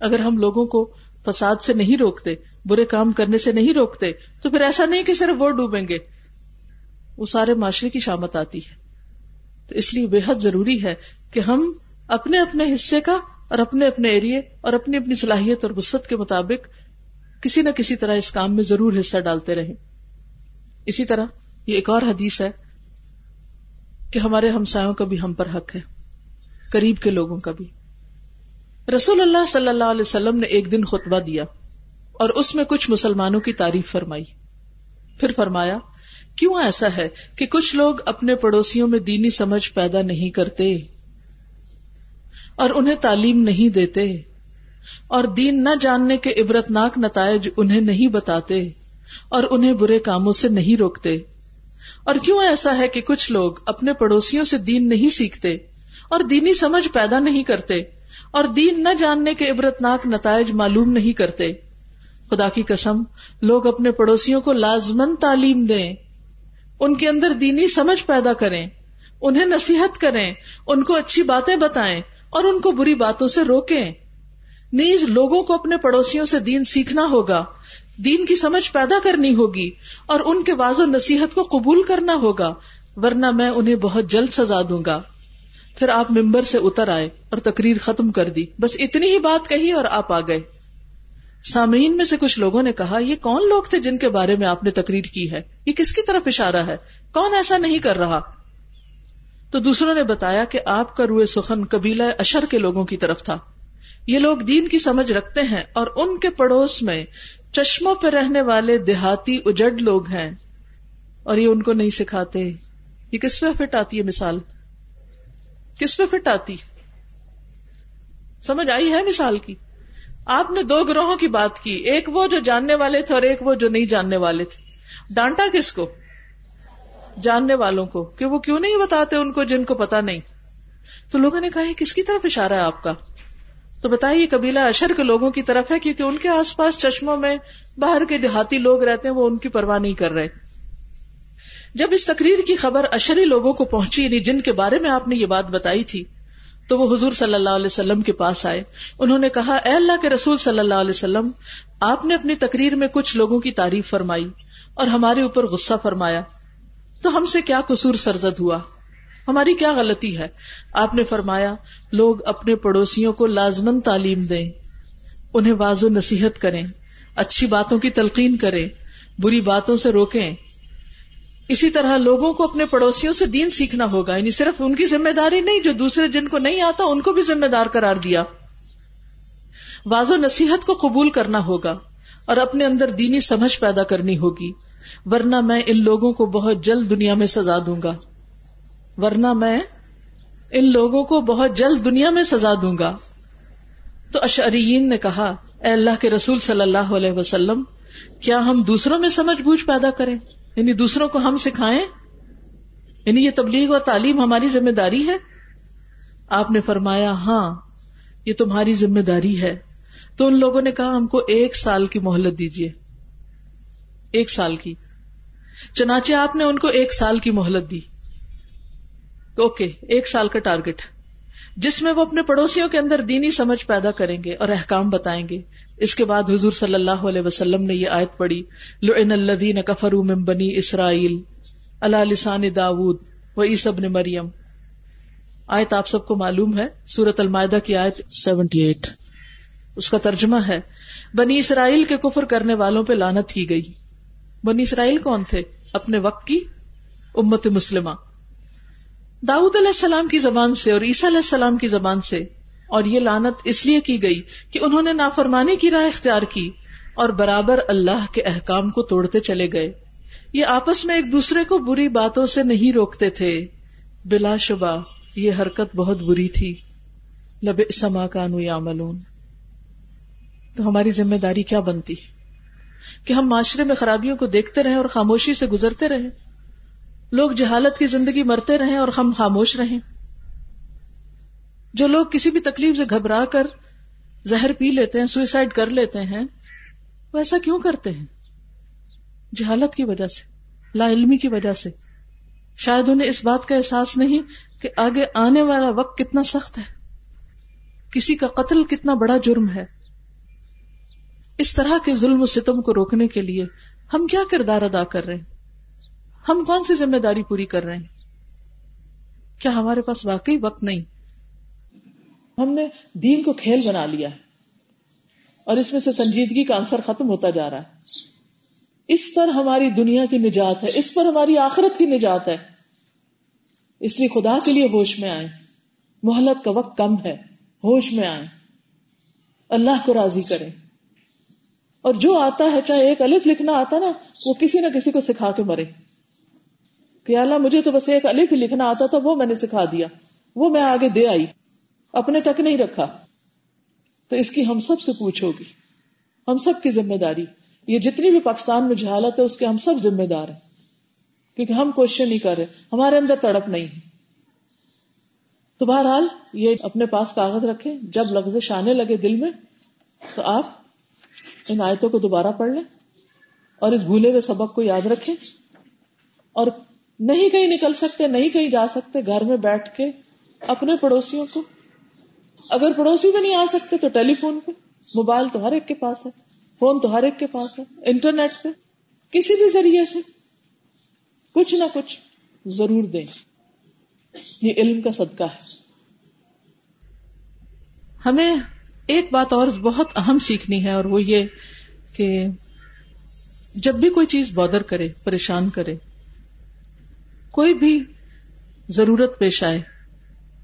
اگر ہم لوگوں کو فساد سے نہیں روکتے، برے کام کرنے سے نہیں روکتے، تو پھر ایسا نہیں کہ صرف وہ ڈوبیں گے۔ وہ سارے معاشرے کی شامت آتی ہے۔ تو اس لیے بے حد ضروری ہے کہ ہم اپنے اپنے حصے کا اور اپنے اپنے ایریے اور اپنی اپنی صلاحیت اور وسط کے مطابق کسی نہ کسی طرح اس کام میں ضرور حصہ ڈالتے رہیں۔ اسی طرح یہ ایک اور حدیث ہے کہ ہمارے ہمسایوں کا بھی ہم پر حق ہے، قریب کے لوگوں کا بھی۔ رسول اللہ صلی اللہ علیہ وسلم نے ایک دن خطبہ دیا اور اس میں کچھ مسلمانوں کی تعریف فرمائی۔ پھر فرمایا، کیوں ایسا ہے کہ کچھ لوگ اپنے پڑوسیوں میں دینی سمجھ پیدا نہیں کرتے؟ اور انہیں تعلیم نہیں دیتے اور دین نہ جاننے کے عبرت ناک نتائج انہیں نہیں بتاتے اور انہیں برے کاموں سے نہیں روکتے اور کیوں ایسا ہے کہ کچھ لوگ اپنے پڑوسیوں سے دین نہیں سیکھتے اور دینی سمجھ پیدا نہیں کرتے اور دین نہ جاننے کے عبرت ناک نتائج معلوم نہیں کرتے خدا کی قسم، لوگ اپنے پڑوسیوں کو لازمن تعلیم دیں، ان کے اندر دینی سمجھ پیدا کریں، انہیں نصیحت کریں، ان کو اچھی باتیں بتائیں اور ان کو بری باتوں سے روکیں۔ نیز لوگوں کو اپنے پڑوسیوں سے دین سیکھنا ہوگا۔ دین کی سمجھ پیدا کرنی ہوگی اور ان کے واض و نصیحت کو قبول کرنا ہوگا، ورنہ میں انہیں بہت جلد سزا دوں گا۔ پھر آپ ممبر سے اتر آئے اور تقریر ختم کر دی۔ بس اتنی ہی بات کہی اور آپ آ گئے۔ سامعین میں سے کچھ لوگوں نے کہا، یہ کون لوگ تھے جن کے بارے میں آپ نے تقریر کی ہے؟ یہ کس کی طرف اشارہ ہے؟ کون ایسا نہیں کر رہا؟ تو دوسروں نے بتایا کہ آپ کا روئے سخن قبیلہ اشر کے لوگوں کی طرف تھا۔ یہ لوگ دین کی سمجھ رکھتے ہیں اور ان کے پڑوس میں چشموں پہ رہنے والے دیہاتی اجڑ لوگ ہیں۔ اور یہ ان کو نہیں سکھاتے۔ یہ کس پہ فٹ آتی ہے مثال؟ کس پہ فٹ آتی سمجھ آئی ہے مثال کی؟ آپ نے دو گروہوں کی بات کی، ایک وہ جو جاننے والے تھے اور ایک وہ جو نہیں جاننے والے تھے۔ ڈانٹا کس کو؟ جاننے والوں کو کہ وہ کیوں نہیں بتاتے ان کو جن کو پتا نہیں۔ تو لوگوں نے کہا، یہ کس کی طرف اشارہ ہے آپ کا؟ تو بتائیے، قبیلہ اشر کے لوگوں کی طرف ہے کیونکہ ان کے آس پاس چشموں میں باہر کے دیہاتی لوگ رہتے ہیں، وہ ان کی پرواہ نہیں کر رہے۔ جب اس تقریر کی خبر اشری لوگوں کو پہنچی یعنی جن کے بارے میں آپ نے یہ بات بتائی تھی، تو وہ حضور صلی اللہ علیہ وسلم کے پاس آئے۔ انہوں نے کہا، اے اللہ کے رسول صلی اللہ علیہ وسلم، آپ نے اپنی تقریر میں کچھ لوگوں کی تعریف فرمائی اور ہمارے اوپر غصہ فرمایا۔ تو ہم سے کیا قصور سرزد ہوا؟ ہماری کیا غلطی ہے؟ آپ نے فرمایا، لوگ اپنے پڑوسیوں کو لازمن تعلیم دیں۔ انہیں واض و نصیحت کریں۔ اچھی باتوں کی تلقین کریں۔ بری باتوں سے روکیں۔ اسی طرح لوگوں کو اپنے پڑوسیوں سے دین سیکھنا ہوگا۔ یعنی صرف ان کی ذمہ داری نہیں، جو دوسرے جن کو نہیں آتا، ان کو بھی ذمہ دار قرار دیا۔ واضح نصیحت کو قبول کرنا ہوگا اور اپنے اندر دینی سمجھ پیدا کرنی ہوگی۔ ورنہ میں ان لوگوں کو بہت جلد دنیا میں سزا دوں گا۔ ورنہ میں ان لوگوں کو بہت جلد دنیا میں سزا دوں گا۔ تو اشعریین نے کہا، اے اللہ کے رسول صلی اللہ علیہ وسلم، کیا ہم دوسروں میں سمجھ بوجھ پیدا کریں؟ یعنی دوسروں کو ہم سکھائیں؟ یعنی یہ تبلیغ اور تعلیم ہماری ذمہ داری ہے؟ آپ نے فرمایا ہاں یہ تمہاری ذمہ داری ہے۔ تو ان لوگوں نے کہا، ہم کو ایک سال کی مہلت دیجیے ایک سال کی۔ چنانچہ آپ نے ان کو ایک سال کی مہلت دی۔ اوکے، ایک سال کا ٹارگٹ۔ جس میں وہ اپنے پڑوسیوں کے اندر دینی سمجھ پیدا کریں گے اور احکام بتائیں گے۔ اس کے بعد حضور صلی اللہ علیہ وسلم نے یہ آیت پڑھی، لعن الذین کفروا من بنی اسرائیل علی لسان داود و عیسی بن مریم آیت آپ سب کو معلوم ہے سورت المائدہ کی آیت 78 اس کا ترجمہ ہے، بنی اسرائیل کے کفر کرنے والوں پہ لانت کی گئی۔ بنی اسرائیل کون تھے؟ اپنے وقت کی امت مسلمہ۔ داؤد علیہ السلام کی زبان سے اور عیسیٰ علیہ السلام کی زبان سے اور یہ لانت اس لیے کی گئی کہ انہوں نے نافرمانی کی راہ اختیار کی اور برابر اللہ کے احکام کو توڑتے چلے گئے۔ یہ آپس میں ایک دوسرے کو بری باتوں سے نہیں روکتے تھے۔ بلا شبہ یہ حرکت بہت بری تھی۔ لب سما کانو یا ملون تو ہماری ذمہ داری کیا بنتی؟ کہ ہم معاشرے میں خرابیوں کو دیکھتے رہیں اور خاموشی سے گزرتے رہیں۔ لوگ جہالت کی زندگی مرتے رہیں اور ہم خاموش رہیں۔ جو لوگ کسی بھی تکلیف سے گھبرا کر زہر پی لیتے ہیں سوئسائڈ کر لیتے ہیں، وہ ایسا کیوں کرتے ہیں؟ جہالت کی وجہ سے، لا علمی کی وجہ سے۔ شاید انہیں اس بات کا احساس نہیں کہ آگے آنے والا وقت کتنا سخت ہے۔ کسی کا قتل کتنا بڑا جرم ہے۔ اس طرح کے ظلم و ستم کو روکنے کے لیے ہم کیا کردار ادا کر رہے ہیں؟ ہم کون سی ذمہ داری پوری کر رہے ہیں؟ کیا ہمارے پاس واقعی وقت نہیں؟ ہم نے دین کو کھیل بنا لیا ہے اور اس میں سے سنجیدگی کا آنسر ختم ہوتا جا رہا ہے۔ اس پر ہماری دنیا کی نجات ہے، اس پر ہماری آخرت کی نجات ہے۔ اس لیے خدا کے لیے ہوش میں آئے محلت کا وقت کم ہے، ہوش میں آئے اللہ کو راضی کریں۔ اور جو آتا ہے، چاہے ایک الف لکھنا آتا نا، وہ کسی نہ کسی کو سکھا کے مرے۔ کہ اللہ، مجھے تو بس ایک الف ہی لکھنا آتا تھا، وہ میں نے سکھا دیا۔ وہ میں آگے دے آئی۔ اپنے تک نہیں رکھا۔ تو اس کی ہم سب سے پوچھو گی۔ ہم سب کی ذمہ داری۔ یہ جتنی بھی پاکستان میں جہالت ہے، اس کے ہم سب ذمہ دار ہیں۔ کیونکہ ہم کوششیں نہیں کر رہے۔ ہمارے اندر تڑپ نہیں ہے۔ تو بہرحال، یہ اپنے پاس کاغذ رکھے جب لفظ آنے لگے دل میں، تو آپ ان آیتوں کو دوبارہ پڑھ لیں اور اس بھولے ہوئے سبق کو یاد رکھیں اور نہیں کہیں نکل سکتے، نہیں کہیں جا سکتے، گھر میں بیٹھ کے اپنے پڑوسیوں کو۔ اگر پڑوسی بھی نہیں آ سکتے تو ٹیلی فون پہ، موبائل تو ہر ایک کے پاس ہے، فون تو ہر ایک کے پاس ہے، انٹرنیٹ پہ، کسی بھی ذریعے سے۔ کچھ نہ کچھ ضرور دیں۔ یہ علم کا صدقہ ہے۔ ہمیں ایک بات اور بہت اہم سیکھنی ہے اور وہ یہ کہ جب بھی کوئی چیز بادر کرے، پریشان کرے، کوئی بھی ضرورت پیش آئے،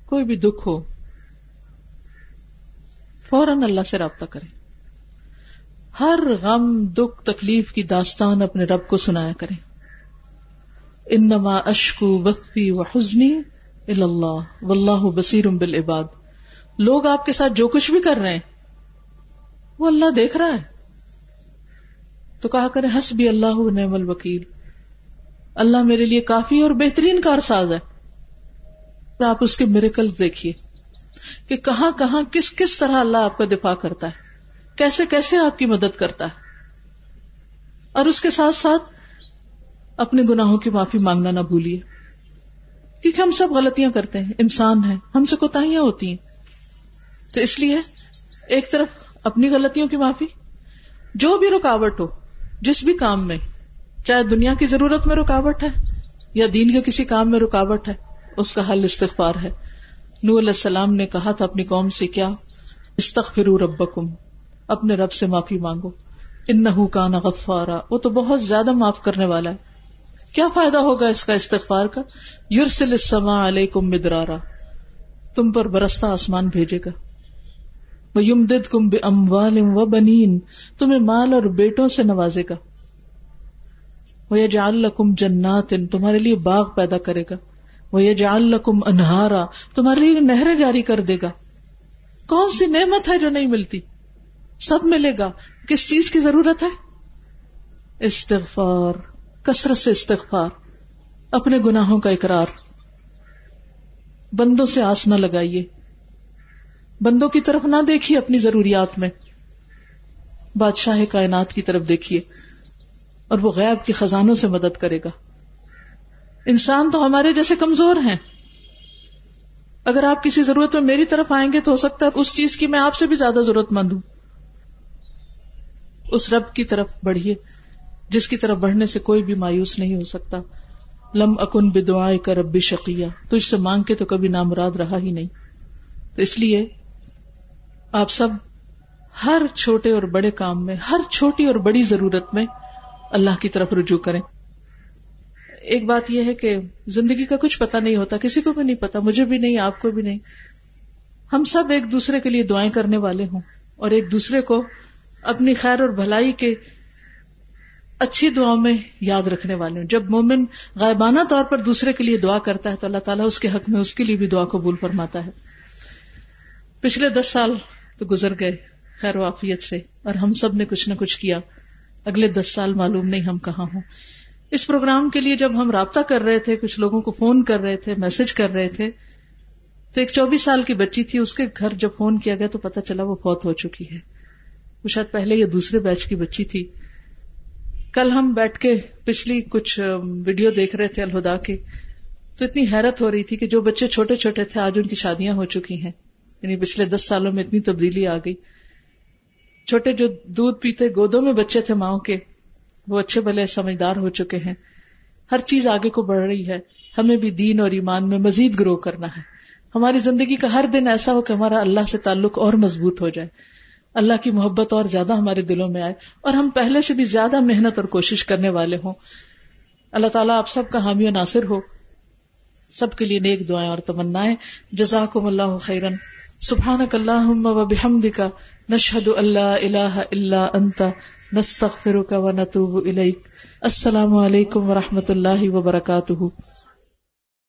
کوئی بھی دکھ ہو، فوراً اللہ سے رابطہ کرے۔ ہر غم، دکھ، تکلیف کی داستان اپنے رب کو سنایا کرے۔ انما اشکو وقفی و حزنی اللہ، واللہ بصیر بالعباد۔ لوگ آپ کے ساتھ جو کچھ بھی کر رہے ہیں، وہ اللہ دیکھ رہا ہے۔ تو کہا کرے ہس بھی اللہ نعم الوکیل۔ اللہ میرے لیے کافی اور بہترین کار ساز ہے۔ آپ اس کے میریکل دیکھیے کہ کہاں کہاں کس کس طرح اللہ آپ کا دفاع کرتا ہے۔ کیسے کیسے آپ کی مدد کرتا ہے۔ اور اس کے ساتھ ساتھ اپنے گناہوں کی معافی مانگنا نہ بھولیے۔ کیونکہ ہم سب غلطیاں کرتے ہیں، انسان ہیں ہم سے کوتاہیاں ہوتی ہیں۔ تو اس لیے ایک طرف اپنی غلطیوں کی معافی، جو بھی رکاوٹ ہو، جس بھی کام میں، چاہے دنیا کی ضرورت میں رکاوٹ ہے یا دین کے کسی کام میں رکاوٹ ہے، اس کا حل استغفار ہے۔ نور علیہ السلام نے کہا تھا اپنی قوم سے کیا؟ استغفروا ربکم، اپنے رب سے معافی مانگو۔ ان کا غفارا، وہ تو بہت زیادہ معاف کرنے والا ہے۔ کیا فائدہ ہوگا اس کا استغفار کا؟ یورسل السما علیکم مدرارا، تم پر برستا آسمان بھیجے گا۔ وَيُمْدِدْ کم بے اموال و بنین تمہیں مال اور بیٹوں سے نوازے گا۔ وہ یہ جال جنات، تمہارے لیے باغ پیدا کرے گا۔ وہ یہ جال انہارا تمہارے لیے نہریں جاری کر دے گا۔ کون سی نعمت ہے جو نہیں ملتی؟ سب ملے گا۔ کس چیز کی ضرورت ہے؟ استغفار، کثرت سے استغفار، اپنے گناہوں کا اقرار۔ بندوں سے آس نہ لگائیے۔ بندوں کی طرف نہ دیکھیے اپنی ضروریات میں۔ بادشاہ کائنات کی طرف دیکھیے، اور وہ غیب کے خزانوں سے مدد کرے گا۔ انسان تو ہمارے جیسے کمزور ہیں۔ اگر آپ کسی ضرورت میں میری طرف آئیں گے تو ہو سکتا ہے اس چیز کی میں آپ سے بھی زیادہ ضرورت مند ہوں۔ اس رب کی طرف بڑھیے، جس کی طرف بڑھنے سے کوئی بھی مایوس نہیں ہو سکتا۔ لم اکن بدعائے کا ربی شقیہ تجھ سے مانگ کے تو کبھی نامراد رہا ہی نہیں۔ تو اس لیے آپ سب ہر چھوٹے اور بڑے کام میں، ہر چھوٹی اور بڑی ضرورت میں اللہ کی طرف رجوع کریں۔ ایک بات یہ ہے کہ زندگی کا کچھ پتا نہیں ہوتا، کسی کو بھی نہیں پتا مجھے بھی نہیں، آپ کو بھی نہیں۔ ہم سب ایک دوسرے کے لیے دعائیں کرنے والے ہوں اور ایک دوسرے کو اپنی خیر اور بھلائی کے اچھی دعاؤں میں یاد رکھنے والے ہوں۔ جب مومن غائبانہ طور پر دوسرے کے لیے دعا کرتا ہے تو اللہ تعالیٰ اس کے حق میں اس کے لیے بھی دعا قبول فرماتا ہے۔ پچھلے دس سال تو گزر گئے خیر وافیت سے اور ہم سب نے کچھ نہ کچھ کیا۔ اگلے دس سال معلوم نہیں ہم کہاں ہوں۔ اس پروگرام کے لیے جب ہم رابطہ کر رہے تھے، کچھ لوگوں کو فون کر رہے تھے، میسج کر رہے تھے، تو ایک چوبیس سال کی بچی تھی، اس کے گھر جب فون کیا گیا تو پتا چلا وہ فوت ہو چکی ہے۔ وہ شاید پہلے یا دوسرے بیچ کی بچی تھی۔ کل ہم بیٹھ کے پچھلی کچھ ویڈیو دیکھ رہے تھے الہدا کے۔ تو اتنی حیرت ہو رہی تھی کہ جو بچے چھوٹے چھوٹے تھے، آج ان کی شادیاں ہو چکی ہیں۔ یعنی پچھلے دس سالوں میں اتنی تبدیلی آ گئی۔ چھوٹے جو دودھ پیتے گودوں میں بچے تھے ماؤں کے، وہ اچھے بھلے سمجھدار ہو چکے ہیں۔ ہر چیز آگے کو بڑھ رہی ہے۔ ہمیں بھی دین اور ایمان میں مزید گرو کرنا ہے۔ ہماری زندگی کا ہر دن ایسا ہو کہ ہمارا اللہ سے تعلق اور مضبوط ہو جائے۔ اللہ کی محبت اور زیادہ ہمارے دلوں میں آئے۔ اور ہم پہلے سے بھی زیادہ محنت اور کوشش کرنے والے ہوں۔ اللہ تعالیٰ آپ سب کا حامی و ناصر ہو۔ سب کے لیے نیک دعائیں اور تمنا جزاکم اللہ خیرن۔ سبحانک اللهم وبحمدك نشهد نشہد لا الہ الا انت نستغفرك ونتوب نتوب السلام علیکم و رحمت اللہ وبرکاتہ۔